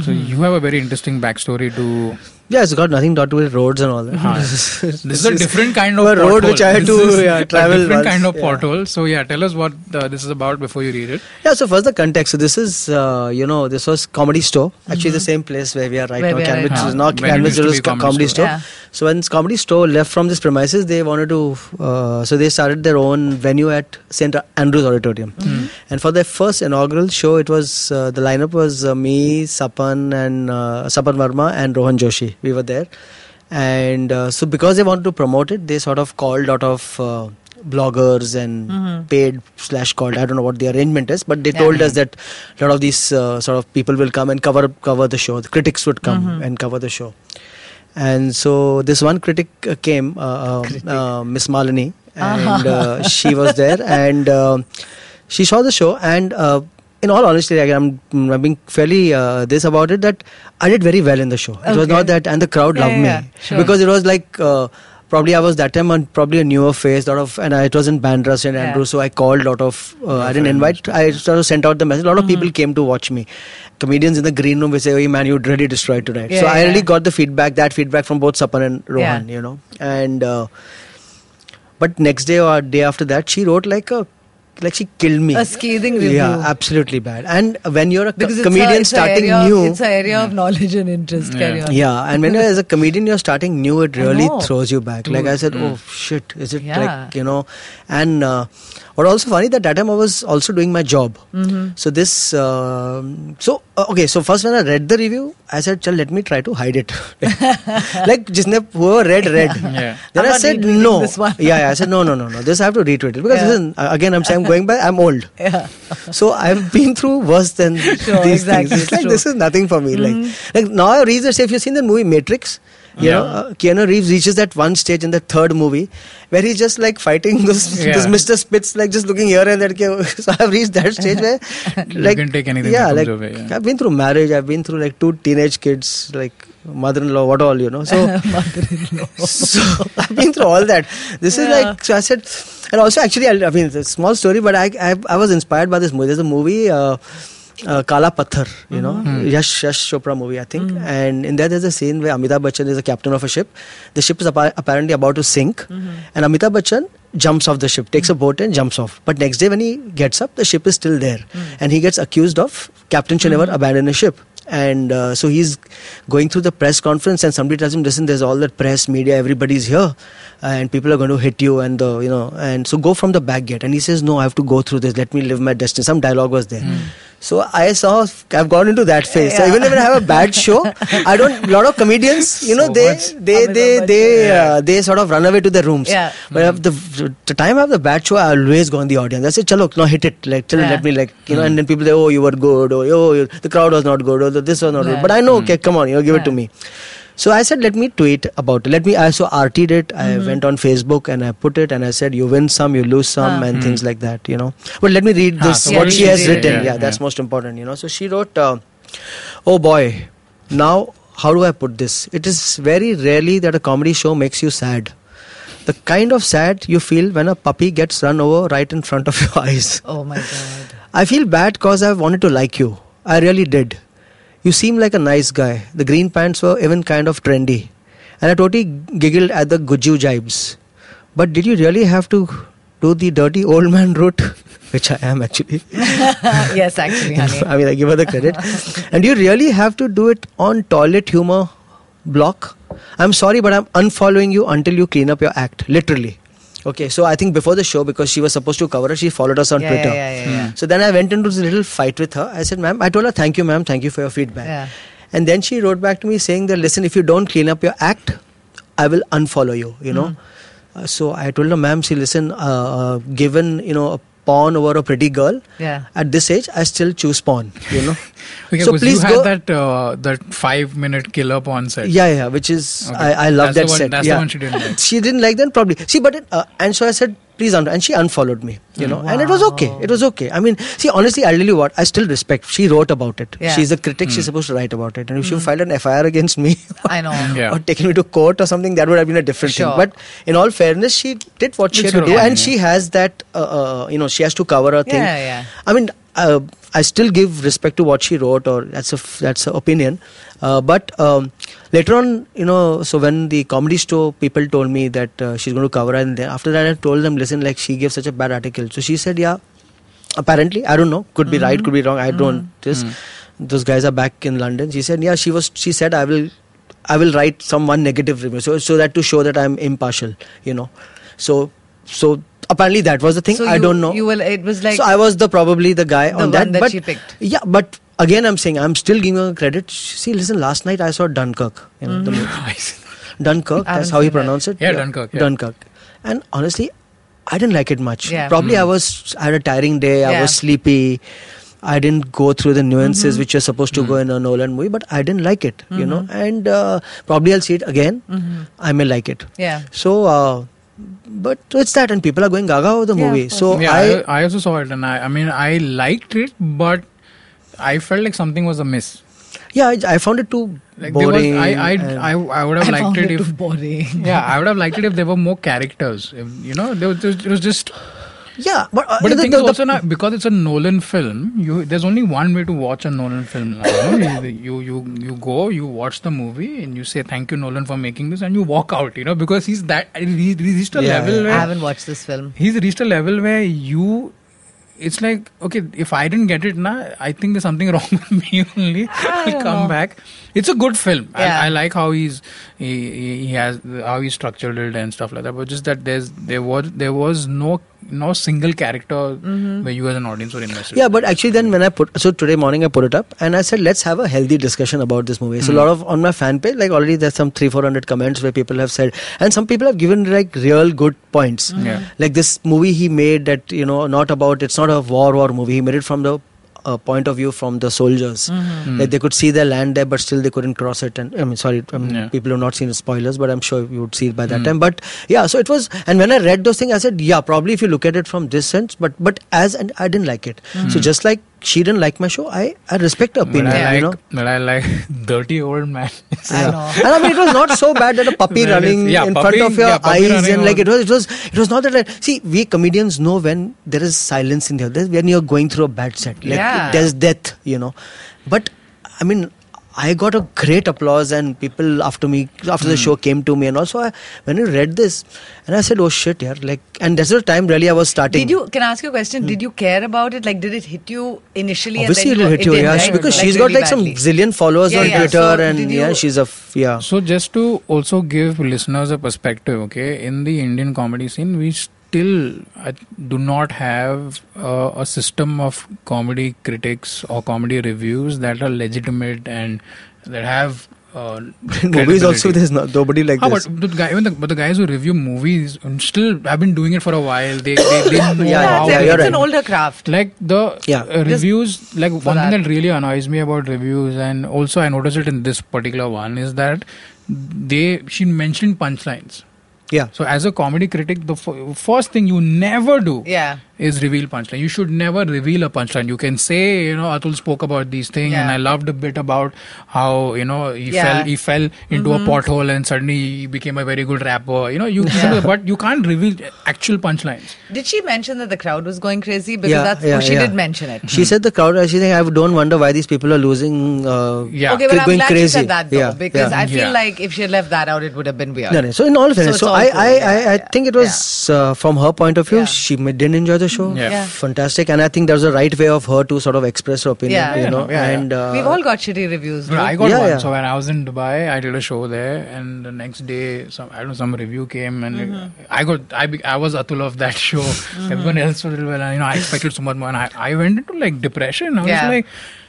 So Mm-hmm. you have a very interesting backstory to Yeah, it's got nothing to do with roads and all that. Huh. this is, this is a different kind of a road pothole. which I had This to, is yeah, a travel different once, kind of yeah. pothole. So yeah, tell us what uh, this is about before you read it. Yeah, so first the context. So this is, uh, you know, this was Comedy Store. Actually, the same place where we are right Where now. we are Cambridge right is not When it Cambridge, used to it was Comedy Comedy Store. Store. Yeah. So when Comedy Store left from this premises, they wanted to, uh, so they started their own venue at St. Andrews Auditorium. And for their first inaugural show, it was, uh, the lineup was uh, me, Sapan and uh, Sapan Verma and Rohan Joshi. We were there. And uh, so because they wanted to promote it, they sort of called out of uh, bloggers and paid slash called. I don't know what the arrangement is, but they Yeah. told us that a lot of these uh, sort of people will come and cover cover the show. The critics would come and cover the show. And so this one critic uh, came, uh, uh, uh, Miss Malini, and uh, she was there, and uh, she saw the show. And uh, in all honesty, I'm, I'm being fairly uh, this about it that I did very well in the show. It was not that, and the crowd Yeah, loved yeah, me. Sure. because it was like. Uh, Probably I was that time on probably a newer face, lot of, and I, it was in Bandra Yeah. Andrews, so I called lot of. Uh, I didn't invite. I sort of sent out the message. A lot of Mm-hmm. people came to watch me. Comedians in the green room will say, "Oh, man, you really destroyed tonight." Yeah, so I yeah. really got the feedback, that feedback from both Sapan and Rohan, you know. And uh, but next day or day after that, she wrote like a like she killed me. A scathing review. Yeah, absolutely bad. And when you're a co- Because it's comedian a, it's starting area new, Of, it's an area of knowledge and interest. Carry on. yeah, and when you're as a comedian you're starting new, it really throws you back. Like I Dude. said, mm. oh shit, is it Yeah. like you know? And uh, what also funny that that time I was also doing my job. Mm-hmm. So this, um so uh, okay. So first when I read the review, I said, "Chal, let me try to hide it." like jisne whoever read read. Yeah. Then I'm I said no. yeah, yeah, I said no, no, no, no. This I have to retweet it because Yeah. listen, uh, again I'm saying I'm going by. I'm old. Yeah. So I've been through worse than Sure, these exactly, things. it's It's like true. this is nothing for me. Like, like now I stage. If you've seen the movie Matrix, you Yeah. know, uh, Keanu Reeves reaches that one stage in the third movie where he's just like fighting this, Yeah. this Mr. Smith, like just looking here and there. So I've reached that stage where, like, can take anything Yeah, like comes your way, yeah. I've been through marriage. I've been through like two teenage kids, like mother-in-law, what all, you know. So Mother-in-law. so I've been through all that. This is like so I said, and also actually, I, I mean, it's a small story, but I, I I was inspired by this movie. There's a movie. Uh, uh, Kala Pathar, you know, mm-hmm. mm. Yash Yash Chopra movie, I think, mm. and in that there's a scene where Amitabh Bachchan is a captain of a ship. The ship is appa- apparently about to sink, mm-hmm. and Amitabh Bachchan jumps off the ship, takes a mm. boat and jumps off. But next day when he gets up, the ship is still there, and he gets accused of captain should never mm-hmm. abandon a ship. And uh, so he's going through the press conference, and somebody tells him, "Listen, there's all that press, media, everybody's here, and people are going to hit you, and the you know, and so go from the back gate." And he says, "No, I have to go through this. Let me live my destiny." Some dialogue was there. So I saw, I've gone into that phase. So even when I have a bad show, I don't. A lot of comedians, you know, So they they they Bachchan. they Yeah. uh, they sort of run away to their rooms. Yeah. But if the the time I have the bad show, I always go on the audience. I say, "Chalo, no, hit it. Like, chalo, Yeah. let me like, you know." And then people say, "Oh, you were good. Oh, oh you, the crowd was not good. Oh, this was not Yeah. good." But I know, okay, come on, you know, give it to me. So I said, let me tweet about it. Let me. I so RT'd it. I Mm-hmm. went on Facebook and I put it and I said, you win some, you lose some, Ah. and things like that. You know. But let me read Ah, this. so what what she she has say? written. Yeah, Yeah, yeah. that's most important. You know. So she wrote, uh, "Oh boy, now how do I put this? It is very rarely that a comedy show makes you sad." The kind of sad you feel when a puppy gets run over right in front of your eyes. Oh my god. I feel bad because I wanted to like you. I really did. You seem like a nice guy. The green pants were even kind of trendy. And I totally giggled at the Guju jibes. But did you really have to do the dirty old man route? Which I am actually. yes, actually, honey. I mean, I give her the credit. and do you really have to do it on toilet humor block? I'm sorry, but I'm unfollowing you until you clean up your act. Literally. Okay, so I think before the show, because she was supposed to cover it, she followed us on Yeah, Twitter. yeah, yeah, yeah. So then I went into this little fight with her. I said, ma'am, I told her, thank you, ma'am, thank you for your feedback. Yeah. And then she wrote back to me saying that, listen, if you don't clean up your act, I will unfollow you, you know. Hmm. Uh, so I told her, ma'am, see, listen, uh, uh, given, you know, a porn over a pretty girl, Yeah. at this age, I still choose porn. You know. Okay, so please you go. had that uh, that five minute killer porn set. yeah, yeah, which is Okay. I, I love That's the that one- set. that's the yeah. one she didn't like. She didn't like that probably. See, but it, uh, and so I said, please, un-, and she unfollowed me. You know, and it was okay. It was okay. I mean, see, honestly, I'll tell you what. I still respect. She wrote about it. Yeah. She's a critic. She's supposed to write about it. And if she filed an FIR against me, I know. Yeah. or taken me to court or something, that would have been a different Sure. thing. But in all fairness, she did what she It's had to do, opinion, and she has that. Uh, uh, you know, she has to cover her thing. Yeah, yeah. I mean, uh, I still give respect to what she wrote, or that's a f- that's her opinion. Uh, but um, later on, you know, so when the comedy store people told me that uh, she's going to cover, it, and then after that, I told them, listen, like she gave such a bad article. So she said, yeah, apparently, I don't know, could be right, could be wrong. I don't. Just those guys are back in London. She said, yeah, she was. She said, I will, I will write some one negative review, so so that to show that I'm impartial, you know. So so apparently that was the thing. So I you- don't know. You will. It was like. so I was the probably the guy The on one that. that but she picked. yeah, but again, I'm saying I'm still giving her credit. See, listen, last night I saw Dunkirk. You know, Mm-hmm. movie. Dunkirk. That's how he seen pronounced it. Yeah, Dunkirk, yeah. Dunkirk. And honestly, I didn't like it much. Yeah. Probably I was I had a tiring day. Yeah. I was sleepy. I didn't go through the nuances Mm-hmm. which you're supposed to go in a Nolan movie, but I didn't like it. You know, Mm-hmm. and uh, probably I'll see it again. I may like it. Yeah. So, uh, but it's that, and people are going gaga over the Yeah, movie. So yeah, I, I, I also saw it, and I, I mean, I liked it, but I felt like something was amiss. yeah, I, I found it too Like there was, boring. I, I, I, I would have I liked found it it if too boring. yeah, I would have liked it if there were more characters. If, you know, there was, it was just. Yeah, but, uh, But the, the- thing the- is also the- now because it's a Nolan film, you there's only one way to watch a Nolan film. Now, you, you you you go, you watch the movie, and you say thank you Nolan for making this, and you walk out. You know, because he's that he, he's reached a Yeah, level yeah. I haven't watched this film. he's reached a level where you it's like okay if i didn't get it now i think there's something wrong with me only i'll come know. back it's a good film Yeah. I, I like how he's he, he he has how he structured it and stuff like that but just that there's there was there was no no single character mm-hmm. where you as an audience were invested yeah, but actually, then when I put so today morning I put it up and I said let's have a healthy discussion about this movie. So a mm-hmm. lot of on my fan page, like already there's some three four hundred comments where people have said, and some people have given like real good points. Mm-hmm. Yeah. Like this movie he made that you know not about it's not a war war movie. He made it from the uh, point of view from the soldiers. Mm-hmm. Like they could see their land there, but still they couldn't cross it. And I mean, sorry, I mean, Yeah. people have not seen the spoilers, but I'm sure you would see it by that mm. time. But yeah, so it was. And when I read those things, I said, yeah, probably if you look at it from this sense, but but as and I didn't like it. Mm. So just like she didn't like my show, I I respect her but opinion. I like You know. but I like dirty old man I know. and I mean, it was not so bad that a puppy That is- running yeah, in puppy- front of your yeah, eyes and like it was, it was, it was not that. Like, see, we comedians know when there is silence in the other, when you're going through a bad set, like Yeah. there's death, you know. But I mean, I got a great applause, and people after me, after Hmm. the show came to me, and also I, when I read this, and I said, "Oh shit, yeah!" Like, and that's the time really I was starting. Did you? Can I ask you a question? Did you care about it? Like, did it hit you initially? Obviously, and it'll hit you, did, yeah, right? because Like, she's got really like some zillion followers Yeah, on yeah. Twitter, So and did yeah, she's a f- yeah. So just to also give listeners a perspective, okay, in the Indian comedy scene, we still I do not have uh, a system of comedy critics or comedy reviews that are legitimate and that have. Uh, Movies also there's not nobody like How this. about the guy, even the, but the guys who review movies still have been doing it for a while. They they, they know Yeah, Yeah, how it's, yeah, a- you're an older craft. like the Yeah. uh, Just reviews like one that. thing that really annoys me about reviews and also i noticed it in this particular one is that they she mentioned punchlines Yeah. so as a comedy critic the f- first thing you never do Yeah. Is reveal punchline you should never reveal a punchline you can say you know atul spoke about these things and i loved a bit about how you know he Yeah. fell he fell into a pothole and suddenly he became a very good rapper you know you but you can't reveal actual punchlines Did she mention that the crowd was going crazy? Because Yeah, that's yeah, oh, she yeah. did mention it. She said the crowd. She think I don't wonder why these people are losing. Uh, Yeah. Okay, but I'm glad crazy. she said that though, Yeah, because yeah. I feel Yeah. like if she had left that out, it would have been weird. No, no. So in all fairness, it's so, all I, cool. I, Yeah, I, I yeah, think it was uh, from her point of view. Yeah. She didn't enjoy the show. Yeah. Yeah. Fantastic, and I think that was the right way of her to sort of express her opinion. Yeah. You Yeah, know, yeah, yeah. and uh, We've all got shitty reviews. But no? I got Yeah, one. yeah. So when I was in Dubai, I did a show there, and the next day, some I don't know, some review came, and like, I got I be, I was Atul of that show. Everyone else was well, and, you know, I expected so much more, and I, I went into like depression. I Yeah. was like.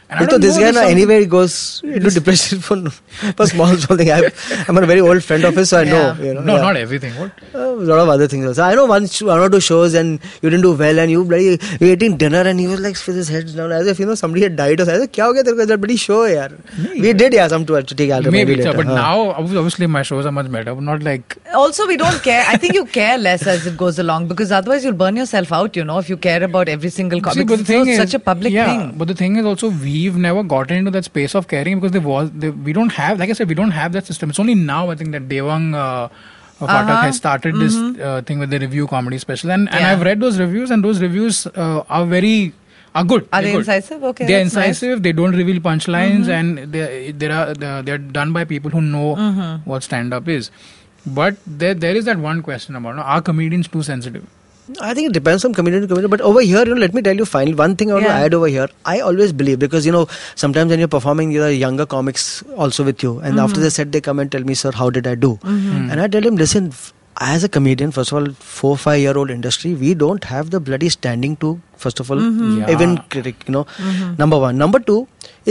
And because this guy, now, anywhere he goes into depression for, for small, small thing. I'm, I'm a very old friend of his, so I yeah. know. You know no, yeah. not everything. What? Uh, a uh, lot of other things also. I know once one or two shows and you didn't do well and you bloody, you were eating dinner and he was like with his head down as if, you know, somebody had died or something. Kya ho gaya tere show, yaar? Nee, we did, yeah, some to take album. Maybe, maybe later, but now, obviously, my shows are much better. Not like. Also, we don't care. I think you care less as it goes along because otherwise you'll burn yourself out, you know, if you care about every single comic. See, but the thing is, such a public yeah, thing. But the thing is also, we we've never gotten into that space of caring because there was there, we don't have like I said we don't have that system. It's only now I think that Devang uh, uh, Pathak Uh-huh. has started this uh, thing with the review comedy special, and and Yeah. I've read those reviews, and those reviews uh, are very are good. Are They're they good. incisive? Okay, they're that's nice. incisive. They don't reveal punchlines, and they they are they're, done by people who know what stand up is. But there there is that one question about no, are comedians too sensitive? I think it depends from community to community. But over here, you know, let me tell you finally one thing I want Yeah. to add over here. I always believe because you know sometimes when you're performing, there are younger comics also with you, and after the mm-hmm. set they come and tell me, "Sir, how did I do?" Mm-hmm. And I tell him, "Listen." As a comedian, first of all, four five year old industry, we don't have the bloody standing to first of all mm-hmm. Yeah. even critic. You know, number one. Number two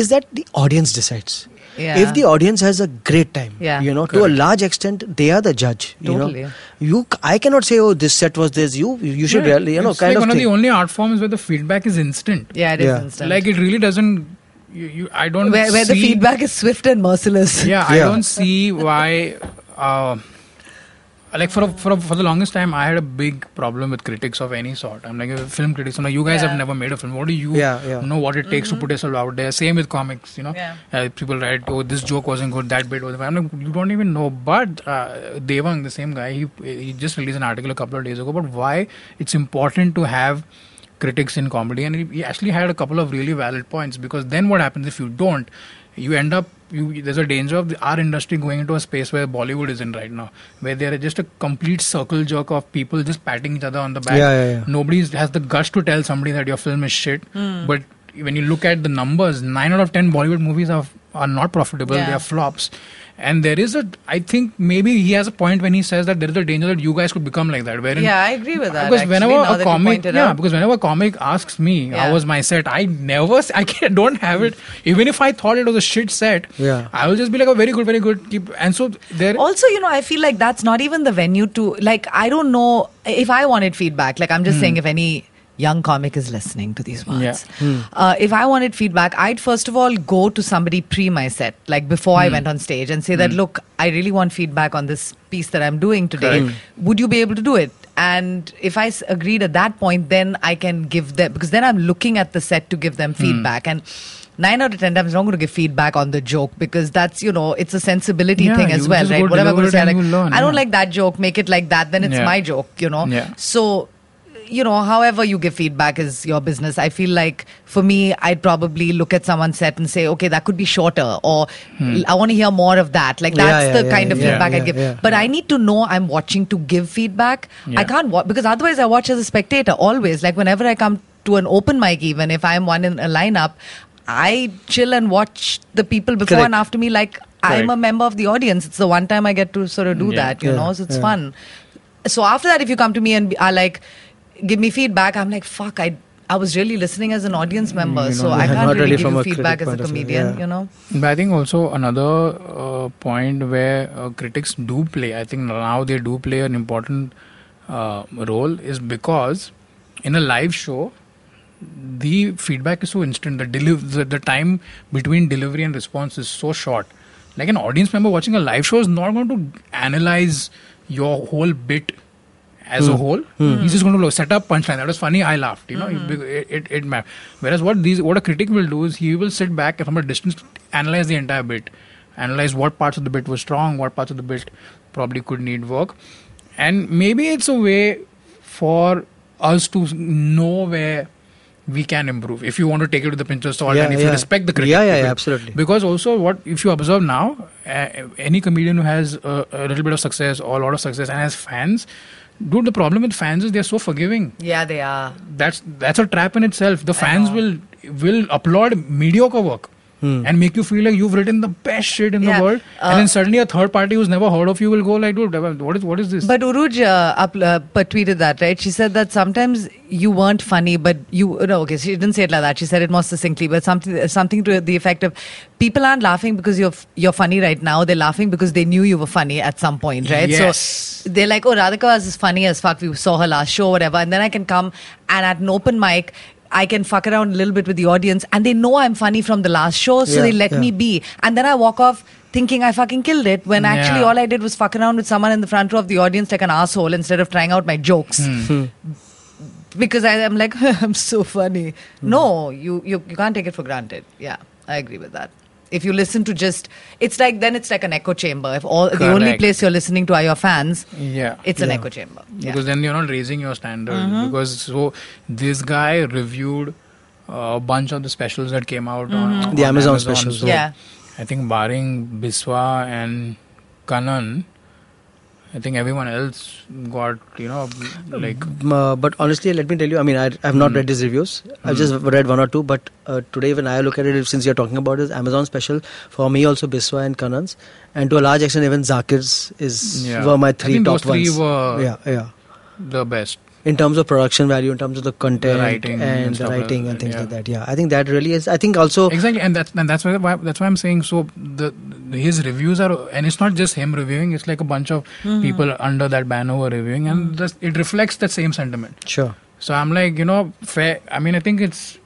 is that the audience decides. Yeah. If the audience has a great time, Yeah. you know, to a large extent, they are the judge. You Totally. know, you c- I cannot say, oh, this set was this. You you should Yeah, really, you know, it's kind like of one of the only art forms where the feedback is instant. Yeah, it is Yeah. instant. Like it really doesn't. You, you I don't. where, where the feedback is swift and merciless. Yeah, I don't see why. Uh, like for a, for a, for the longest time, I had a big problem with critics of any sort. I'm like a film critics. I'm like, you guys Yeah. have never made a film. What do you Yeah, yeah. know what it takes to put yourself out there? Same with comics. You know, Yeah. uh, people write, oh, this joke wasn't good, that bit wasn't. I'm like, you don't even know. But uh, Devang, the same guy, he he just released an article a couple of days ago about why it's important to have critics in comedy and he, he actually had a couple of really valid points because then what happens if you don't you end up you there's a danger of the, our industry going into a space where bollywood is in right now where there is just a complete circle jerk of people just patting each other on the back. Yeah, yeah, yeah. nobody has the guts to tell somebody that your film is shit. Hmm. But when you look at the numbers 9 out of 10 bollywood movies are are not profitable. Yeah. they are flops and there is a i think maybe he has a point when he says that there is a danger that you guys could become like that wherein Yeah, I agree with that. because actually, whenever a comic, yeah, out. because whenever a comic asks me Yeah. how was my set, I never, I can't, don't have it. Even if I thought it was a shit set, Yeah. I will just be like, oh, very good, very good. Keep, and so there. also you know i feel like that's not even the venue to like i don't know if i wanted feedback like i'm just hmm. saying if any young comic is listening to these words Yeah. uh, if i wanted feedback i'd first of all go to somebody pre my set like before i went on stage and say that look i really want feedback on this piece that i'm doing today Correct. Hmm. would you be able to do it and if i s- agreed at that point then i can give them because then i'm looking at the set to give them feedback and Nine out of ten times, I'm not going to give feedback on the joke because that's you know it's a sensibility Yeah, thing as well, right? Whatever I'm going to say, like, learn, I don't yeah. like that joke. Make it like that, then it's Yeah. my joke, you know. Yeah. So, you know, however you give feedback is your business. I feel like for me, I'd probably look at someone's set and say, okay, that could be shorter, or hmm. I want to hear more of that. Like that's yeah, the yeah, kind of yeah, feedback yeah, I'd give. yeah, but yeah. I need to know I'm watching to give feedback. Yeah. I can't watch because otherwise I watch as a spectator always. Like whenever I come to an open mic, even if I'm one in a lineup, I chill and watch the people before Correct. and after me like I'm a member of the audience. It's the one time I get to sort of do Yeah. that, you Yeah, know. So it's yeah. fun. So after that, if you come to me and are like, give me feedback, I'm like, fuck, I I was really listening as an audience member, you so know, I can't really, really give from you feedback as a point of view, comedian, yeah. you know. But I think also another uh, point where uh, critics do play, I think now they do play an important uh, role is because in a live show, the feedback is so instant. The, deliv- the the time between delivery and response is so short. Like an audience member watching a live show is not going to analyze your whole bit as a whole. He's just going to set up punchline. That was funny. I laughed. You know, it it, it ma- Whereas what these what a critic will do is he will sit back from a distance analyze the entire bit, analyze what parts of the bit were strong, what parts of the bit probably could need work, and maybe it's a way for us to know where we can improve if you want to take it to the pinch of salt Yeah, and if you respect the critic. Yeah, yeah, yeah, absolutely. Because also, what if you observe now, uh, any comedian who has a, a little bit of success or a lot of success and has fans, dude, the problem with fans is they're so forgiving. Yeah, they are. That's that's a trap in itself. The fans will will applaud mediocre work. And make you feel like you've written the best shit in Yeah. the world, Uh, and then suddenly a third party who's never heard of you will go like, dude, what is what is this? But Uruj uh, up, uh, tweeted that, right? She said that sometimes you weren't funny, but you no, okay. She didn't say it like that. She said it more succinctly, but something something to the effect of people aren't laughing because you're you're funny right now. They're laughing because they knew you were funny at some point, right? Yes. So they're like, oh, Radhika is funny as fuck. We saw her last show, whatever, and then I can come and at an open mic. I can fuck around a little bit with the audience, and they know I'm funny from the last show, so Yeah, they let yeah. me be. And then I walk off thinking I fucking killed it when actually Yeah. all I did was fuck around with someone in the front row of the audience like an asshole instead of trying out my jokes. Hmm. Hmm. Because I am like, I'm so funny. No, you, you you can't take it for granted. Yeah, I agree with that. If you listen to just, it's like then it's like an echo chamber. If all the only place you're listening to are your fans, yeah, it's an echo chamber. Yeah. because then you're not raising your standard. Mm-hmm. Because so this guy reviewed uh, a bunch of the specials that came out on The on Amazon specials. So Mm-hmm. Yeah. I think barring Biswa and Kanan, I think everyone else got you know like uh, but honestly, let me tell you, I mean, I, have not Mm. read his reviews. I've just read one or two. But uh, today, when I look at it, since you're talking about his Amazon special, for me also Biswa and Kanan's, and to a large extent, even Zakir's is Yeah. were my three top three ones. were- yeah, yeah. the best. In terms of production value, in terms of the content writing and and the writing and things yeah. like that. Yeah, I think that really is. I think also. Exactly, and that's and that's why, why that's why I'm saying so. The his reviews are, and it's not just him reviewing. It's like a bunch of mm-hmm. people under that banner who are reviewing, and mm-hmm. this, it reflects that same sentiment. Sure. So I'm like, you know, fair. I mean, I think it's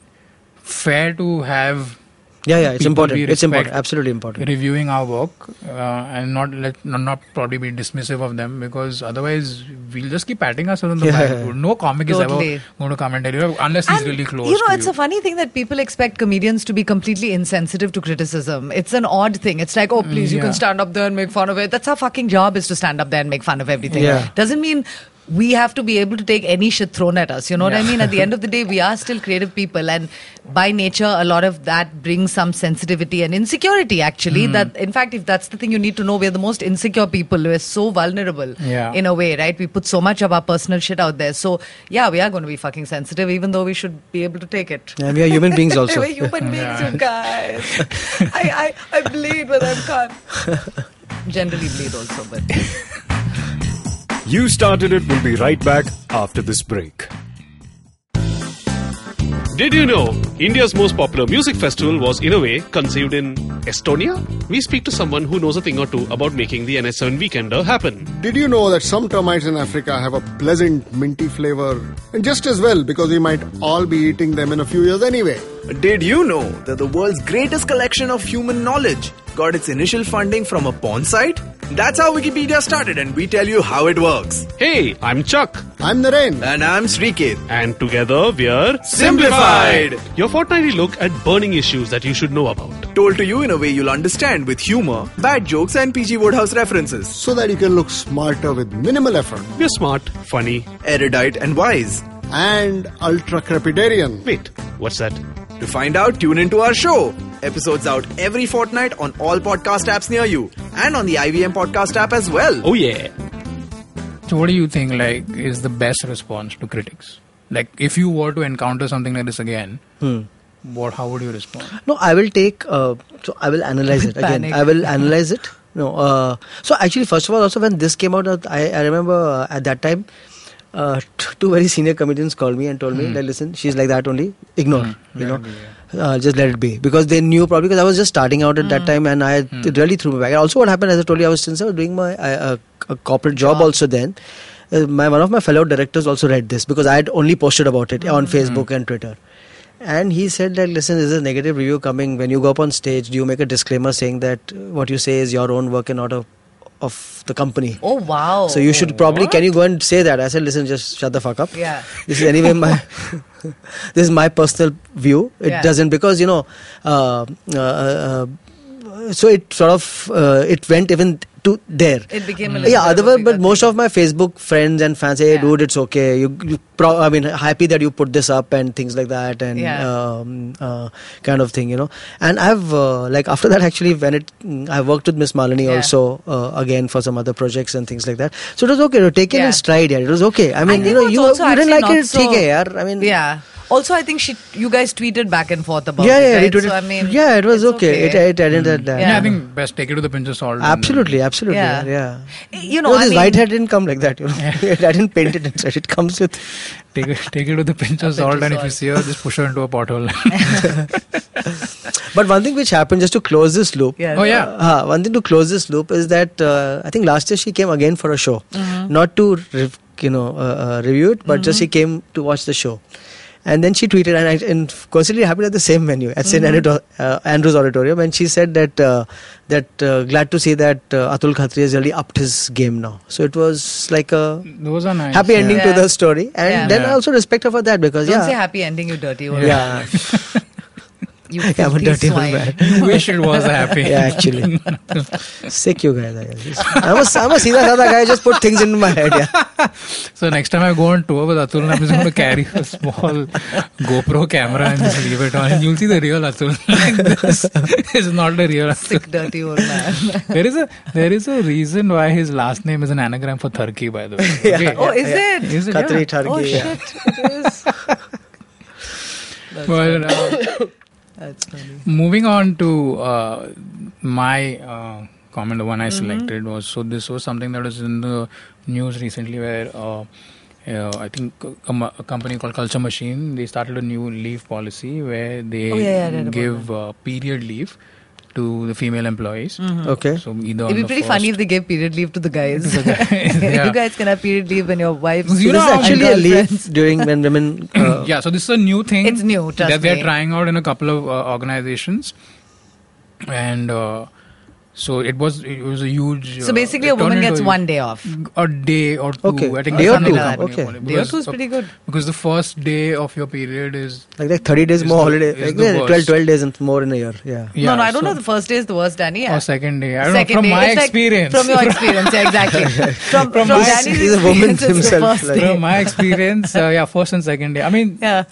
fair to have Yeah, yeah, it's important. we It's important. Absolutely important. reviewing our work uh, and not let not, not probably be dismissive of them because otherwise we'll just keep patting ourselves on the Yeah. back. No comic is ever going to come and tell you unless he's really close. You know, to it's a funny thing that people expect comedians to be completely insensitive to criticism. It's an odd thing. It's like, oh, please, you can stand up there and make fun of it. That's our fucking job is to stand up there and make fun of everything. Yeah. Doesn't mean we have to be able to take any shit thrown at us. You know what I mean? At the end of the day, we are still creative people, and by nature, a lot of that brings some sensitivity and insecurity. Actually, Hmm. that in fact, if that's the thing you need to know, we're the most insecure people. We're so vulnerable Yeah. in a way, right? We put so much of our personal shit out there. So yeah, we are going to be fucking sensitive, even though we should be able to take it. And we are human beings also. We're human beings, Yeah. you guys. I, I, I bleed when I'm calm. Generally bleed also, but You started it. We'll be right back after this break. Did you know India's most popular music festival was, in a way, conceived in Estonia? We speak to someone who knows a thing or two about making the NH7 Weekender happen. Did you know that some termites in Africa have a pleasant minty flavor? And just as well, because we might all be eating them in a few years anyway. Did you know that the world's greatest collection of human knowledge got its initial funding from a porn site? That's how Wikipedia started, and we tell you how it works. Hey, I'm Chuck, I'm Naren. And I'm Sriket. and together we're Simplified. Your fortnightly look at burning issues that you should know about. Told to you in a way you'll understand with humor, bad jokes, and PG Wodehouse references. So that you can look smarter with minimal effort. We're smart, funny. Erudite and wise. And ultra crepidarian. Wait, what's that? To find out, tune into our show. Episodes out every fortnight on all podcast apps near you and on the IVM podcast app as well. Oh yeah. So, what do you think? Like, is the best response to critics? Like, if you were to encounter something like this again, Hmm. what? How would you respond? No, I will take. Uh, so I will analyze it again. Panic. I will analyze it. No. Uh, so actually, first of all, also when this came out, uh, I, I remember uh, at that time, uh, t- two very senior comedians called me and told me that listen, she's like that only. Ignore. You know. Uh, just let it be because they knew probably because I was just starting out at that time and I it really threw me back. And also, what happened as I told you, I was since I was doing my uh, a corporate job, also then. Uh, my one of my fellow directors also read this because I had only posted about it on Facebook and Twitter. And he said that, listen, there's a negative review coming. When you go up on stage, do you make a disclaimer saying that what you say is your own work and not of, of the company? oh wow. So you should probably, can you go and say that? I said, listen, just shut the fuck up. Yeah. This is anyway my, this is my personal view. It Yeah. doesn't, because, you know, uh, uh, uh, so it sort of, uh, it went even to there. It became a yeah. Other but thing. most of my Facebook friends and fans say, yeah. "Dude, it's okay. You, you pro- I mean, happy that you put this up and things like that and yeah. um, uh, kind of thing, you know." And I've uh, like after that actually when it I worked with Miss Malini yeah. also uh, again for some other projects and things like that. So it was okay. Taking a stride, yeah. It was okay. I mean, I you know, you, you didn't like it, so, okay, yaar. I mean, yeah. Also, I think she, you guys tweeted back and forth about yeah, it. yeah, right? retweeted. So, I mean, yeah, it was it's okay. It, it ended at that. Yeah, Yeah. I think best take it with a pinch of salt. and Absolutely, absolutely. Yeah. Yeah. yeah. You know, no, I this mean, white hair didn't come like that. You know, I didn't paint it inside. It comes with. Take it, take it with a pinch of salt, of and if you see her, just push her into a pothole. But one thing which happened just to close this loop. Yes. oh yeah, Uh, one thing to close this loop is that uh, I think last year she came again for a show, Mm-hmm. not to rev- you know uh, uh, review it, but just she came to watch the show. And then she tweeted, and, I, and coincidentally happened at the same venue at St. Mm-hmm. Andrew, uh, Andrews Auditorium, and she said that uh, that uh, glad to see that uh, Atul Khatri has really upped his game now. So it was like a those are nice. happy ending to the story, and Yeah. then I also respect her for that because Don't yeah, say happy ending, you dirty old yeah. You Yeah, I'm a filthy dirty old swine. man. You wish it was happy. yeah, actually, sick you guys. I guess. I'm a I'm a Sida Sada guy. Just put things into my head. Yeah. So next time I go on tour with Atul, I'm just going to carry a small GoPro camera and just leave it on, and you'll see the real Atul. like this is not the real Atul. Sick, dirty old man. There is a there is a reason why his last name is an anagram for Turkey, by the way. Okay. oh, is it? Is it? Khatri Yeah. Turkey. Oh, yeah. shit. It is. Well, uh, That's funny. Moving on to uh, my uh, comment, the one I Mm-hmm. selected was so this was something that was in the news recently where. Uh, uh, I think a, a company called Culture Machine they started a new leave policy where they Oh, yeah, yeah, I read about give uh, period leave to the female employees. Okay. So either on It'd be pretty first- funny if they gave period leave to the guys. Yeah. you guys can have period leave when your wives. You know this is actually a leave girlfriends- during when women. Uh, yeah, so this is a new thing. It's new, trust that they're trying out in a couple of uh, organizations, and uh, so it was it was a huge. So uh, basically, it a woman gets into one day off. a day or two. Okay. I think Day or two. the company Okay. policy. Day or two is pretty good. Because the first day of your period is like like 30 days more the- holiday. is Like the yeah, 12, 12 days and more in a year. Yeah. yeah, no, no, I don't so- know. The first day is the worst, Danny. Yeah. Or second day. I don't Second know. From day. my It's like- experience. from your experience, yeah, exactly. From, from, my- Danny's he's a woman experience, himself, like- from my experience, uh, yeah, first and second day. I mean, Yeah.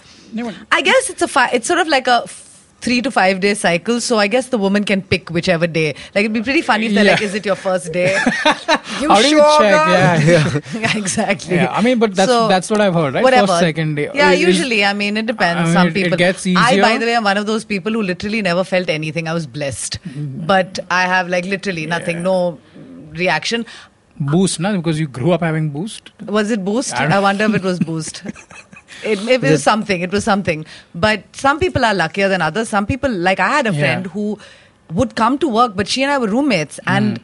I guess it's a fi- it's sort of like a f- three to five day cycle. So I guess the woman can pick whichever day. Like it'd be pretty funny if they're Yeah. like, "Is it your first day?" you How do you sure, check? Yeah, yeah. Yeah, exactly. Yeah, I mean, but that's So, that's what I've heard, right? Whatever. First, second day. Yeah, is- usually. I mean, it depends. I mean, Some it- it people. gets I, by the way, am one of those people who literally never felt anything. I was blessed, mm-hmm. but I have like literally nothing, no reaction. Boost, na? Because you grew up having boost. Was it Boost? I I wonder if it was Boost. It, it was something. It was something. But some people are luckier than others. Some people, like I had a Yeah. friend who would come to work, but she and I were roommates, hmm. and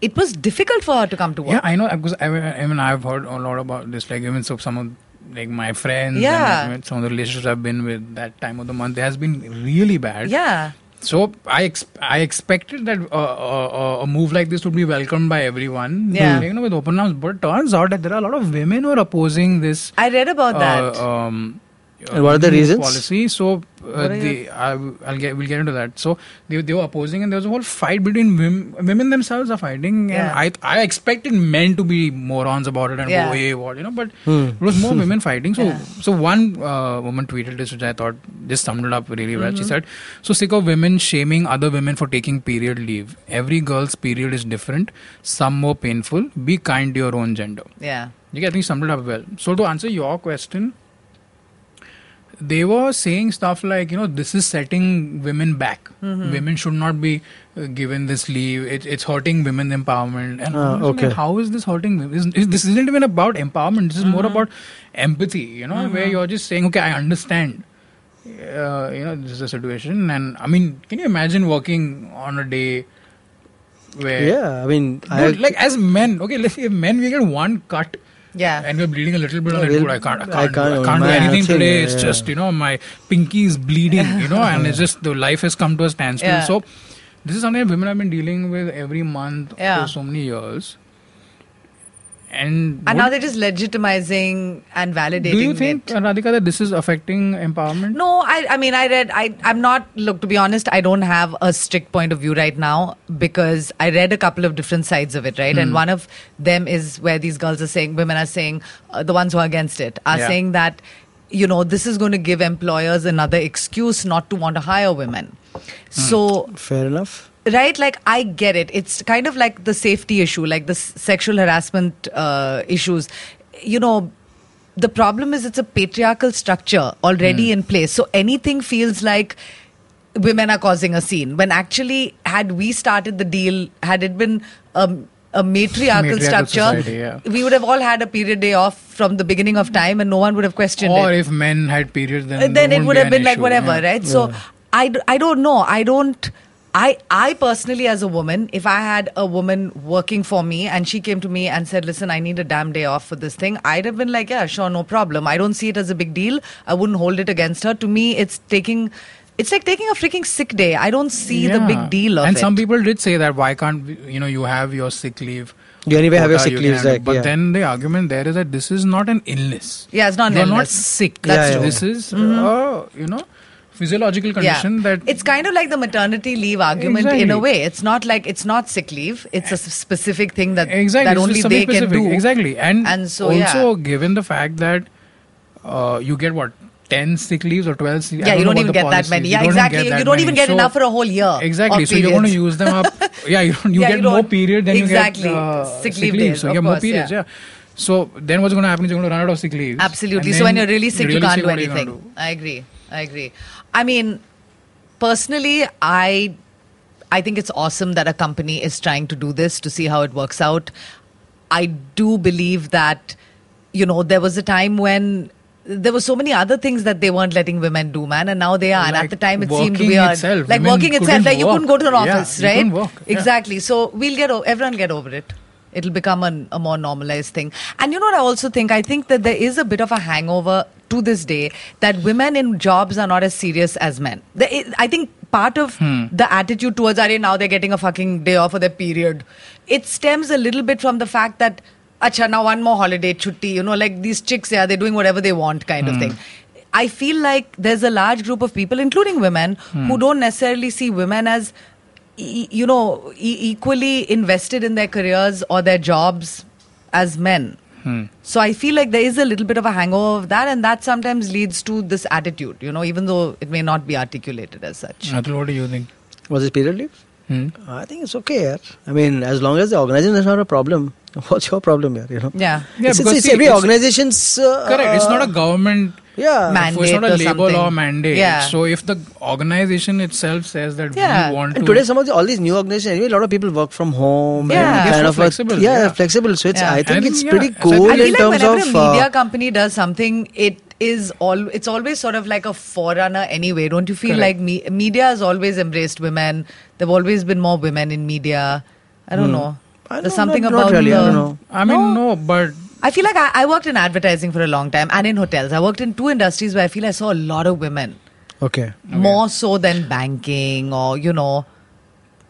it was difficult for her to come to work. Yeah, I know because I, mean- I mean I've heard a lot about this. Like even so, some of like my friends, Yeah. and like, some of the relationships I've been with that time of the month, it has been really bad. Yeah. So I ex- I expected that uh, uh, uh, a move like this would be welcomed by everyone. Yeah. You know, with open arms. But it turns out that there are a lot of women who are opposing this. I read about that. Uh, And what are the reasons? Policy. So uh, the I, will get we'll get into that. So they, they were opposing, and there was a whole fight between women. Women themselves are fighting, Yeah. and I I expected men to be morons about it and Yeah. go hey what you know, but Hmm. it was more women fighting. So Yeah. so one uh, woman tweeted this, which I thought just summed it up really well. Mm-hmm. She said, "So sick of women shaming other women for taking period leave. Every girl's period is different. Some more painful. Be kind to your own gender." yeah. You get, I think summed it up well. So to answer your question, they were saying stuff like, you know, this is setting women back. Mm-hmm. Women should not be uh, given this leave. It, it's hurting women empowerment. And I was like, how is this hurting women? This, is- this isn't even about empowerment. This is more Mm-hmm. about empathy. You know, where you're just saying, okay, I understand. Uh, you know, this is a situation, and I mean, can you imagine working on a day where Yeah. I mean, I, like as men, okay, let's say men we get one cut Yeah. and we're bleeding a little bit, Yeah, like, we'll- I can't, I I can't, do, can't- I can't do anything today. yeah, It's just you know my pinky is bleeding, you know, and it's just the life has come to a standstill. Yeah. So this is something that women have been dealing with every month Yeah. for so many years. And, And now they're just legitimizing and validating do you think, it. uh, Radhika, that this is affecting empowerment? No, I, I mean, I read, I, I'm not, look, to be honest, I don't have a strict point of view right now because I read a couple of different sides of it, right? Hmm. And one of them is where these girls are saying, women are saying, uh, the ones who are against it, are Yeah. saying that, you know, this is going to give employers another excuse not to want to hire women. Hmm. So, fair enough. Right like i get it it's kind of like the safety issue like the s- sexual harassment uh, issues you know the problem is it's a patriarchal structure already in place. So anything feels like women are causing a scene. When actually, had we started the deal, had it been um, a matriarchal, Matriarchal structure, society, yeah. we would have all had a period day off from the beginning of time, and no one would have questioned Or it. Or if men had periods, then Uh, then it would have been like whatever, yeah. right? So I, d- I don't know. I don't. I, I personally, as a woman, if I had a woman working for me and she came to me and said, Listen, I need a damn day off for this thing, I'd have been like, Yeah, sure, no problem. I don't see it as a big deal. I wouldn't hold it against her. To me, it's taking. It's like taking a freaking sick day. I don't see the big deal of and it. And some people did say that why can't you know you have your sick leave You anyway have your quota, sick you leaves, can- like, but yeah. then the argument there is that this is not an illness yeah, it's not an you're not sick That's Yeah, true. this is uh, you know physiological condition that it's kind of like the maternity leave argument in a way. It's not like it's not sick leave. It's a specific thing that exactly that only they something can do. exactly and, And so, also yeah. given the fact that uh, you get what 10 sick leaves or 12 sick Yeah, you don't even get that many. Yeah, exactly. You don't even get enough for a whole year Exactly. So you're going to use them up. Yeah, you, don't, you Yeah, get you more period than exactly. you get uh, Sick leave days, leave. So you get more periods. yeah. Yeah. So then what's going to happen is you're going to run out of sick leaves. Absolutely. So when you're really sick, you can't sick, do anything. I agree. I agree. I mean, personally, I I think it's awesome that a company is trying to do this to see how it works out. I do believe that you know there was a time when there were so many other things that they weren't letting women do, man, and now they are. and at the time, it seemed weird. itself. Like Women working itself, like you couldn't go to an Yeah, office, you right? work. Yeah. Exactly. So we'll get o- everyone get over it. It'll become an, a more normalized thing. And you know what I also think? I think that there is a bit of a hangover to this day that women in jobs are not as serious as men. I think part of Hmm. the attitude towards are now they're getting a fucking day off for their period. It stems a little bit from the fact that acha now one more holiday chutti, you know, like these chicks, yeah, they're doing whatever they want kind Hmm. of thing. I feel like there's a large group of people, including women, Hmm. who don't necessarily see women as e- you know e- equally invested in their careers or their jobs as men Hmm. so i feel like there is a little bit of a hangover of that and that sometimes leads to this attitude you know even though it may not be articulated as such Atul, what do you think? Was it period leave? Hmm? I think it's okay. Yeah. I mean, as long as the organization is not a problem, what's your problem here? You know. yeah Yeah, it's, it's, because it's see, every it's- organization's. Uh, Correct. It's not a government. Yeah. Man- so it's not a labor law mandate. Yeah. So if the organization itself says that Yeah. we want And to, today, some of the, all these new organizations, anyway, a lot of people work from home. Yeah. and kind so of flexible, A, yeah, yeah. flexible. So it's, Yeah. I think And it's yeah, pretty so I cool I feel in like terms whenever of. a media uh, company does something, it is all. It's always sort of like a forerunner anyway. Don't you feel Correct. like me, media has always embraced women? There've always been more women in media. I don't hmm. know. I There's don't- something not- about not really, I don't know. I mean, no, but I feel like I, I worked in advertising for a long time and in hotels. I worked in two industries where I feel I saw a lot of women, okay. more so than banking or you know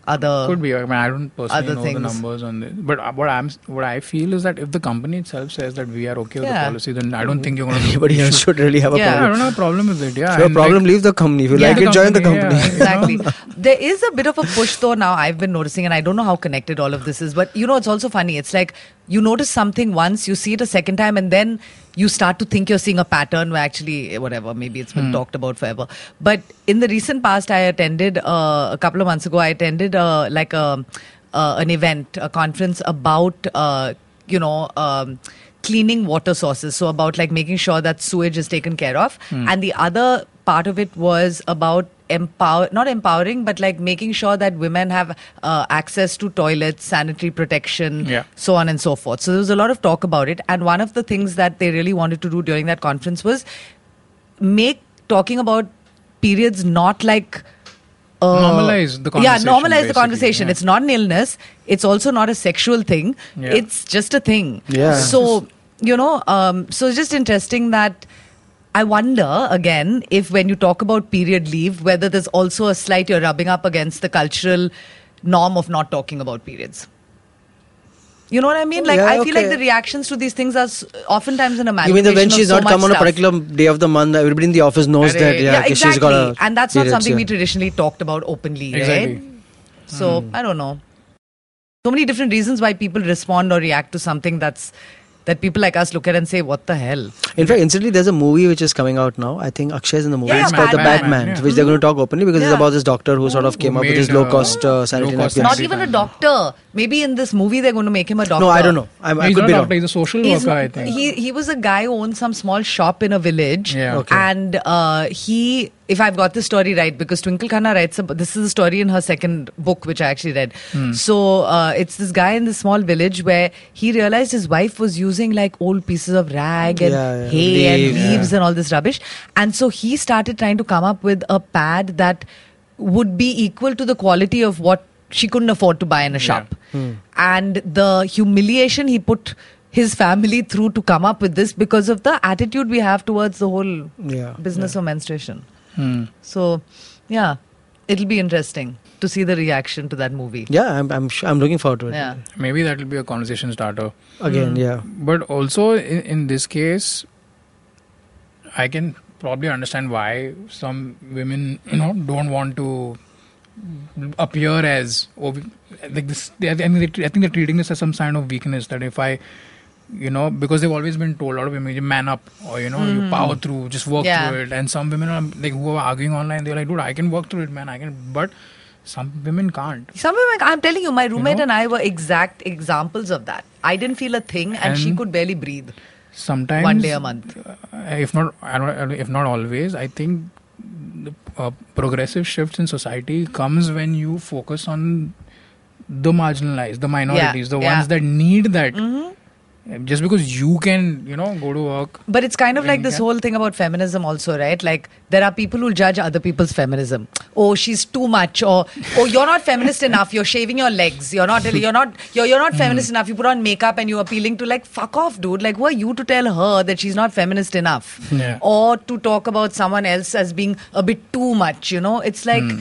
other. could be. I mean, I don't personally other know things. the numbers on this. But uh, what I'm, what I feel is that if the company itself says that we are okay with Yeah. the policy, then I don't think you're going to. Anybody else should really have a Yeah. Yeah, I problem. don't have a problem with it. Yeah, If you have a problem, like- leave the company. If you Yeah. like The it, join the company, company. yeah. exactly. there is a bit of a push though now I've been noticing, and I don't know how connected all of this is, but you know, it's also funny. It's like you notice something once, you see it a second time, and then you start to think you're seeing a pattern where actually, eh, whatever, maybe it's been talked about forever. But in the recent past, I attended uh, a couple of months ago, I attended uh, like a, uh, an event, a conference about, uh, you know, um, cleaning water sources. So about like making sure that sewage is taken care of. And the other part of it was about empower not empowering but like making sure that women have uh, access to toilets sanitary protection Yeah. so on and so forth so there was a lot of talk about it and one of the things that they really wanted to do during that conference was make talking about periods not like uh, Normalize the Yeah, conversation, normalize the conversation. yeah. It's not an illness. It's also not a sexual thing. Yeah. It's just a thing. Yeah. So you know, um, so it's just interesting that I wonder again if when you talk about period leave, whether there's also a slight you're rubbing up against the cultural norm of not talking about periods. You know what I mean? Like Yeah, I feel like the reactions to these things are s- oftentimes an You amalgamation mean that when she's so not come on a particular day of the month, everybody in the office knows that yeah, okay, exactly. she's got a and that's not periods, something we traditionally talked about openly, Exactly. right? So hmm. I don't know. So many different reasons why people respond or react to something that's that people like us look at and say, "What the hell?" In fact, incidentally, there's a movie which is coming out now. I think Akshay is in the movie. Yeah, it's yeah, called The Padman, Padman, yeah. which they're going to talk openly because it's about this doctor who sort of came Who up with his made, uh, low-cost uh, sanitary low-cost. Not even a doctor. Maybe in this movie they're going to make him a doctor. No, I don't know. I, I he's could not be a wrong. he's a social He's worker, I think. He he was a guy who owned some small shop in a village. Yeah. Okay. And uh, he, if I've got the story right, because Twinkle Khanna writes, ab this is a story in her second book, which I actually read. Hmm. So uh, it's this guy in this small village where he realized his wife was using like old pieces of rag and Yeah, yeah. hay and Leaves, leaves and all this rubbish. And so he started trying to come up with a pad that would be equal to the quality of what she couldn't afford to buy in a shop. And the humiliation he put his family through to come up with this because of the attitude we have towards the whole Yeah, business of menstruation. Hmm. So, yeah, it'll be interesting to see the reaction to that movie. Yeah, I'm I'm, sure, I'm looking forward to it. Yeah. Maybe that will be a conversation starter. Again, yeah. But also in, in this case, I can probably understand why some women, you know, don't want to appear as oh, like this. I, mean, they, I think they're treating this as some sign of weakness. That if I, you know, because they've always been told a lot of women, you man up or you know, you power through, just work Yeah. through it. And some women are like who are arguing online. They're like, dude, I can work through it, man. I can, but some women can't. Some women, I'm telling you, my roommate know? and I were exact examples of that. I didn't feel a thing, and, she could barely breathe. Sometimes One day a month. uh, if not if not always i think the uh, progressive shifts in society comes when you focus on the marginalized the minorities the yeah. Mm-hmm. ones that need that just because you can you know go to work But it's kind of like this whole thing about feminism, also, right? Like, there are people who judge other people's feminism. Oh, she's too much, or oh, you're not feminist enough. You're shaving your legs. You're not. You're not. You're, you're Hmm. not feminist enough. You put on makeup and you're appealing to like fuck off, dude. Like, who are you to tell her that she's not feminist enough, Yeah. or to talk about someone else as being a bit too much? You know, it's like Hmm.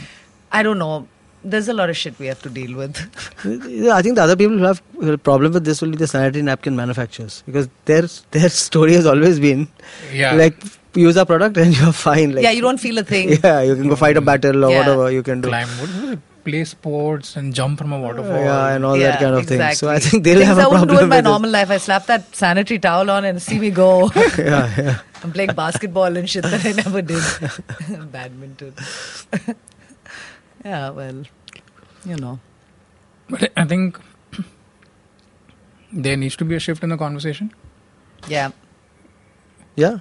I don't know. There's a lot of shit we have to deal with. I think the other people who have a problem with this will be the sanitary napkin manufacturers because their their story has always been Yeah. like use our product and you're fine. Like yeah, you don't feel a thing. Yeah, you can go fight a battle or Yeah. whatever you can do. climb what play sports and jump from a waterfall Yeah, and all Yeah, that kind of thing. So I think they'll Things have I a wouldn't problem do in my with this. normal life. I slap that sanitary towel on and see me go. yeah, yeah. I'm playing basketball and shit that I never did. Badminton. Yeah, well, you know. but i think there needs to be a shift in the conversation Yeah, Yeah.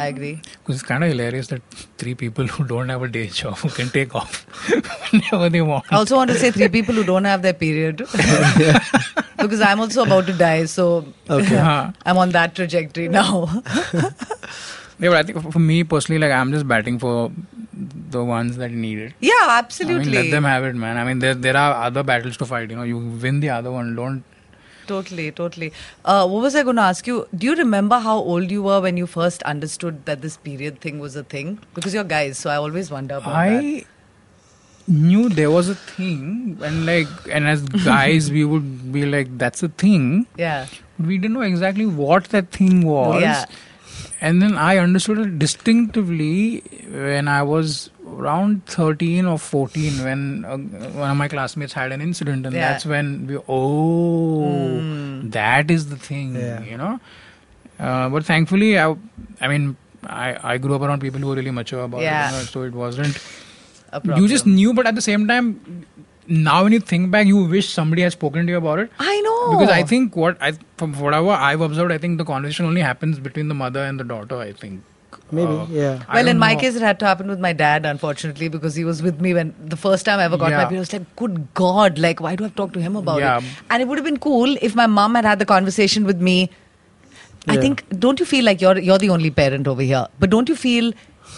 I agree. because it's kind of hilarious that three people who don't have a day job who can take off whenever they want I also want to say three people who don't have their period. because I'm also about to die, so Okay. Uh-huh. I'm on that trajectory now. Yeah, but I think for- for me personally, like I'm just batting for the ones that need it. yeah, I absolutely. mean, let them have it, man. I mean, there there are other battles to fight. You know, you win the other one. Don't. Totally, totally. Uh, what was I going to ask you? Do you remember how old you were when you first understood that this period thing was a thing? Because you're guys, so I always wonder about that. I knew there was a thing, and like, and as guys, we would be like, "That's a thing." Yeah. We didn't know exactly what that thing was. Yeah. And then I understood it distinctively when I was around 13 or 14 when uh, one of my classmates had an incident and Yeah. That's when we oh that is the thing Yeah. you know uh, but thankfully I, I mean I, I grew up around people who were really mature about Yeah. it you know, so it wasn't you just knew but at the same time now when you think back you wish somebody had spoken to you about it I know. because I think what I from whatever I've observed, I think the conversation only happens between the mother and the daughter. I think Maybe, Uh, yeah. I Well, don't in my know. case, it had to happen with my dad, unfortunately, because he was with me when the first time I ever got my period. I was like, good God, like, why do I have to talk to him about Yeah. it? And it would have been cool if my mom had had the conversation with me. I think, don't you feel like you're you're the only parent over here? But don't you feel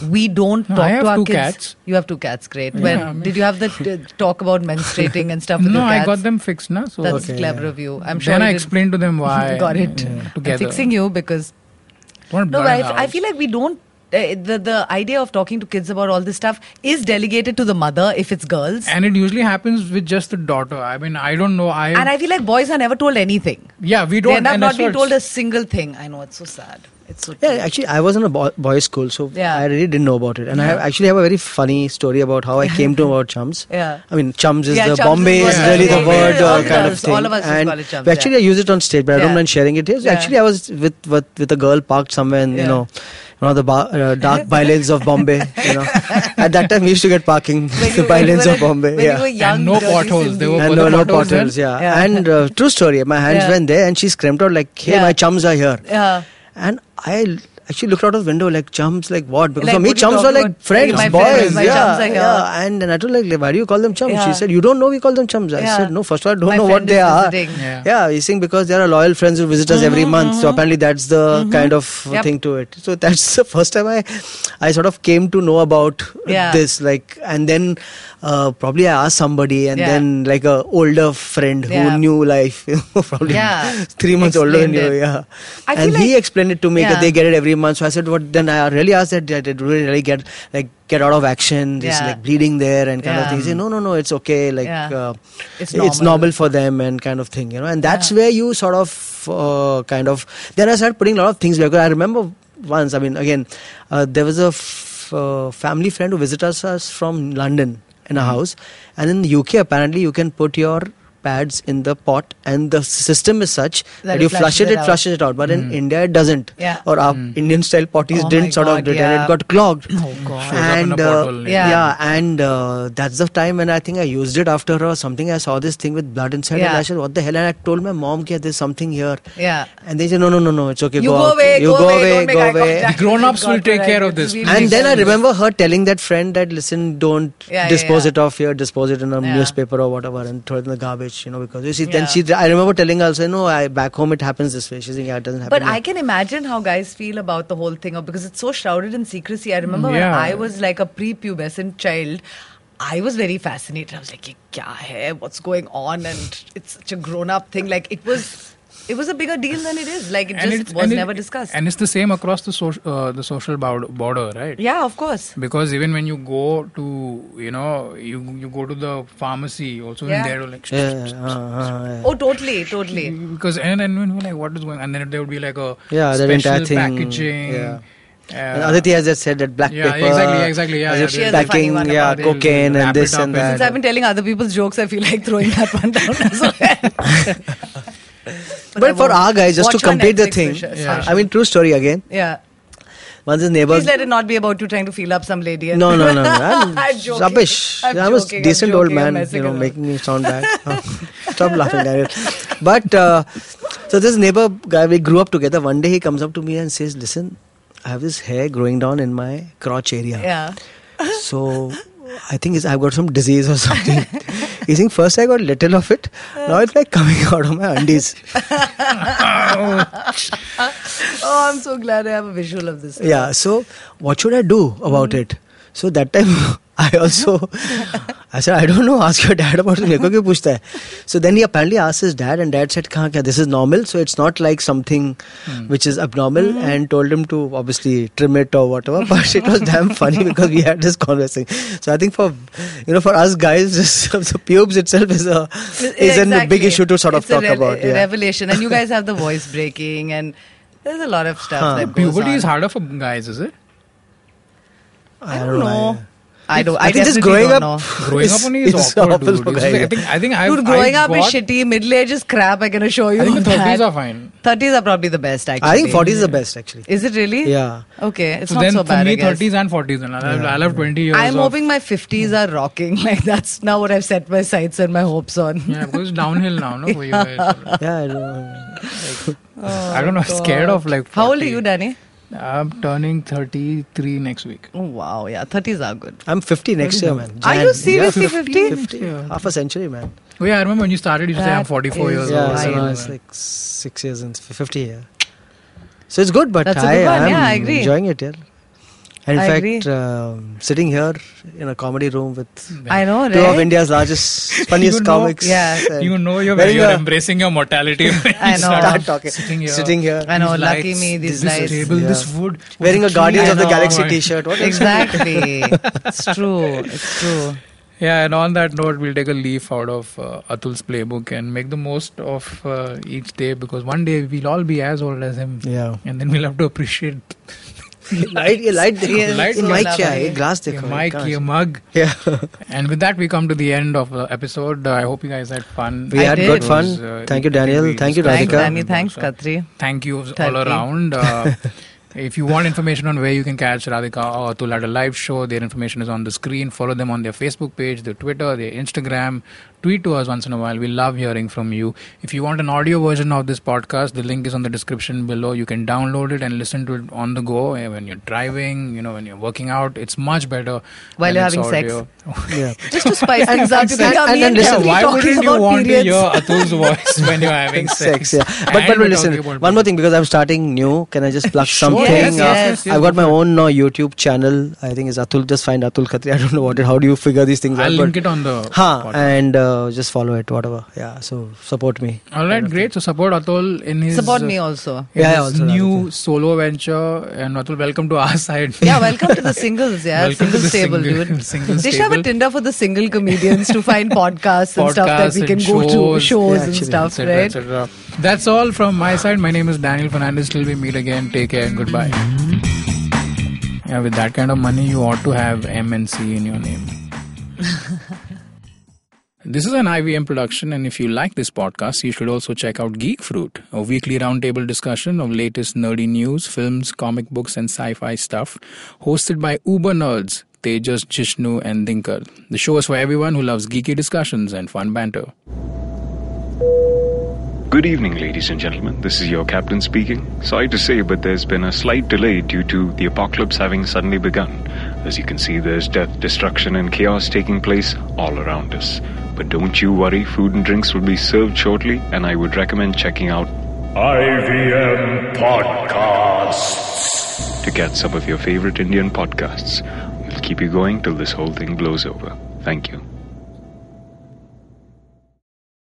we don't No, talk I have to our two kids? cats. You have two cats, great. Yeah, when I mean- did you have the t- talk about menstruating and stuff with no, I got them fixed, na. So That's Okay, clever yeah. of you. I'm sure then I explained to them why. got it. yeah, I'm fixing you because Don't no, but the I, I feel like we don't uh, the the idea of talking to kids about all this stuff is delegated to the mother if it's girls. And it usually happens with just the daughter. I mean, I don't know. I And I feel like boys are never told anything. yeah, we don't up and not being told a single thing. I know it's so sad. It's so Yeah, actually, I was in a boy, boys' school, so Yeah. I really didn't know about it. And I actually have a very funny story about how I came to know about chums. Yeah. I mean, chums is Yeah, the chums Bombay is is what- really yeah, the yeah, word yeah, uh, all kind of of thing. all of us and call it chums, actually, yeah. I use it on stage, but I don't mind sharing it here. So Yeah. actually, I was with, with with a girl parked somewhere in Yeah. you know one of the bar, uh, dark bylanes of Bombay. You know, at that time we used to get parking When the you- bylanes of Bombay. when yeah. you were young, And no potholes. They Sindhi. were- and were there were no potholes potholes, yeah. Yeah. And uh, true story, my hands Yeah. went there and she screamed out like, hey, Yeah. my chums are here. Yeah. And I actually looked out of the window like chums, like what? Because Like, for me, chums are like friends, My boys. friends, my yeah, chums are here. yeah. And then I told like, why do you call them chums? Yeah. She said, you don't know we call them chums. I Yeah. said, no, first of all, I don't My know what they is are. Yeah. Yeah, you think because they are loyal friends who visit us every month. So apparently that's the kind of Mm-hmm. Yep. thing to it. So that's the first time I, I sort of came to know about Yeah. this. Like, and then uh, probably I asked somebody, and Yeah. then like a older friend Yeah. who knew life, probably Yeah. three months older than Explained you. Yeah, I and feel he explained it to me Yeah. that they get it every month. So I said, "What?" Then I really asked that. Did really, really get like get out of action? Just Yeah. like bleeding there and kind of Yeah. thing. He said, "No, no, no, it's okay. Like Yeah. uh, It's it's, normal. normal for them and kind of thing, you know." And that's where you sort of uh, kind of. Then I started putting a lot of things because I remember once. I mean, again, uh, there was a f- uh, family friend who visited us, from London in Mm-hmm. a house, and in the UK apparently you can put your pads in the pot and the system is such That that, you flush it, it it out. flushes it out. But in India it doesn't. Yeah. Or our Indian style potties Oh didn't sort God, of do it yeah. and it got clogged. Oh, God. Shows up in And uh, yeah. yeah, and uh, that's the time when I think I used it after or something. I saw this thing with blood inside, and I said, "What the hell?" And I told my mom, "Yeah, there's something here." Yeah. And they said, "No, no, no, no, it's okay. You go, go away, You go go away, away, go eye away." contact. Grown-ups will take care of this. And then I remember her telling that friend that listen, don't Yeah, yeah, dispose it off here, dispose it in a newspaper or whatever, and throw it in the garbage, you know, because you see. Yeah. Then she, I remember telling her, also, no, I back home it happens this way. She's saying, yeah, it doesn't happen. But here." I can imagine how guys feel about the whole thing of- because it's so shrouded in secrecy. I remember Yeah. when I was like a prepubescent child, I was very fascinated. I was like, kya hai? What's going on? And it's such a grown-up thing. Like it was, it was a bigger deal than it is. Like it And just was and it- never discussed. And it's the same across the social uh, the social border, right? yeah, of course. Because even when you go to, you know, you you go to the pharmacy, also Yeah. in there, like, Yeah, uh, uh. Oh, totally, totally. because and then when we're like, what is going, and then there would be like a Yeah, special thing, packaging. yeah. uh, And Aditi has just said that black Yeah, paper. exactly, exactly, yeah, as yeah, if She has a funny one yeah, about it. cocaine Wrap and this and that. Since I've been telling other people's jokes, I feel like throwing that one down as well. but I for our guys, just to complete the thing, Yeah. I mean, true story again. yeah. Once his neighbor. Please let it not be about you trying to feel up some lady. No, no, no, no. I'm, I'm joking. rubbish. I'm I was joking, decent old joking, I'm man, you know, making me sound bad. Oh, Stop laughing, Daniel. But uh, so this neighbor guy, we grew up together. One day he comes up to me and says, "Listen, I have this hair growing down in my crotch area. Yeah. So I think it's, I've got some disease or something." He's saying, first I got little of it. Now it's like coming out of my undies." Oh, I'm so glad I have a visual of this. Yeah. So what should I do about it? So that time I also I said I don't know. Ask your dad about it. मेरे को क्यों पूछता है? So then he apparently asked his dad, and dad said, "कहाँ क्या? This is normal. So it's not like something which is abnormal." And told him to obviously trim it or whatever. But it was damn funny because we had this conversation. So I think for you know for us guys, just the pubes itself is a is a big Exactly. issue to sort of It's a talk re- about. a Yeah. revelation, and you guys have the voice breaking, and there's a lot of stuff Huh. that goes Puberty on. is harder for guys, is it? I don't know. I- I don't. I I, think just growing up- know. Growing It's- up only is it's awkward, awful dude. for like- I think I think I've, Dude, growing I've up is shitty. Middle age is crap. I can assure you. I think the thirties are fine. 30s are probably the best. Actually, I think 40 is the best actually. Is it really? Yeah. Okay, it's so not then so for bad. me, I guess. thirties and forties, and I'll, I'll have twenty years. I'm hoping my 50s are rocking. Like that's now what I've set my sights and my hopes on. Yeah, because it's downhill now, no, for you guys. Yeah, I know. I don't know. I'm scared of like. How old are you, Danny? I'm turning thirty-three next week. Oh wow, yeah, 30s are good. I'm 50 next year, man. Are Jan. you seriously Yeah, 50? 50? Half a century, man. Oh yeah, I remember when you started. You said I'm 44 is years Yeah, old. so now it's like six years and 50 yeah. So it's good, but That's a I good one. am Yeah, I agree. enjoying it, yeah. And in I fact, agree. um sitting here in a comedy room with I know, two of? India's largest, funniest You know- comics. Yeah. You know you're, wearing you're a- embracing your mortality. when I you know. start Start talking. Sitting here. Sitting here. I know, These lucky lights, me, these this lights. table, Yeah. this wood. Wearing a Guardians tree. of the Galaxy t-shirt. What? Exactly. it's true. It's true. Yeah, and on that note, we'll take a leaf out of uh, Atul's playbook and make the most of uh, each day because one day we'll all be as old as him. Yeah. And then we'll have to appreciate light, yeah, light, देखो, mic क्या है? Glass देखो. Your mug. Yeah. and with that, we come to the end of the episode. Uh, I hope you guys had fun. We had good fun. Uh, Thank you, Daniel. Thank you, Radhika. Thanks, Thanks, Khatri. Thank you all around. Uh, if you want information on where you can catch Radhika or Tula at a live show, their information is on the screen. Follow them on their Facebook page, their Twitter, their Instagram. Tweet to us once in a while. We love hearing from you. If you want an audio version of this podcast, the link is on the description below. You can download it and listen to it on the go eh, when you're driving, you know, when you're working out. It's much better. While you're it's having sex. Yeah. Just to spice things up. and- You think and- and and listen, Khatri why talking wouldn't you about want periods. to hear Atul's voice when you're having sex? sex, yeah. But, And but, we're but listen, talking about one more thing because I'm starting new. Can I just plug something? Yes, Uh, yes, yes, I've got my own uh, YouTube channel. I think it's Atul. Just find Atul Khatri. I don't know what it. How do you figure these things I'll out? link but- it on the. Huh, podcast. and uh, just follow it, whatever. Yeah, so support me. All right, great. So support Atul in his Support me also. in Yeah, yeah, his also new Radhika. solo venture. And Atul, welcome to our side. Yeah, welcome to the singles, yeah. Welcome to single the stable, single- dude. single they should have a. Tinder for the single comedians to find podcasts and stuff that we can and go to, shows. shows Yeah, and actually, stuff, etc., right? etc. That's all from my side. My name is Daniel Fernandes. Till we meet again, take care and goodbye. Yeah, with that kind of money, you ought to have M and C in your name. This is an IVM production, and if you like this podcast, you should also check out Geek Fruit, a weekly roundtable discussion of latest nerdy news, films, comic books, and sci fi stuff, hosted by Uber nerds Tejas, Jishnu, and Dinkar. The show is for everyone who loves geeky discussions and fun banter. Good evening, ladies and gentlemen. This is your captain speaking. Sorry to say, but there's been a slight delay due to the apocalypse having suddenly begun. As you can see, there's death, destruction, and chaos taking place all around us. But don't you worry, food and drinks will be served shortly, and I would recommend checking out IVM Podcasts. to get some of your favorite Indian podcasts. We'll keep you going till this whole thing blows over. Thank you.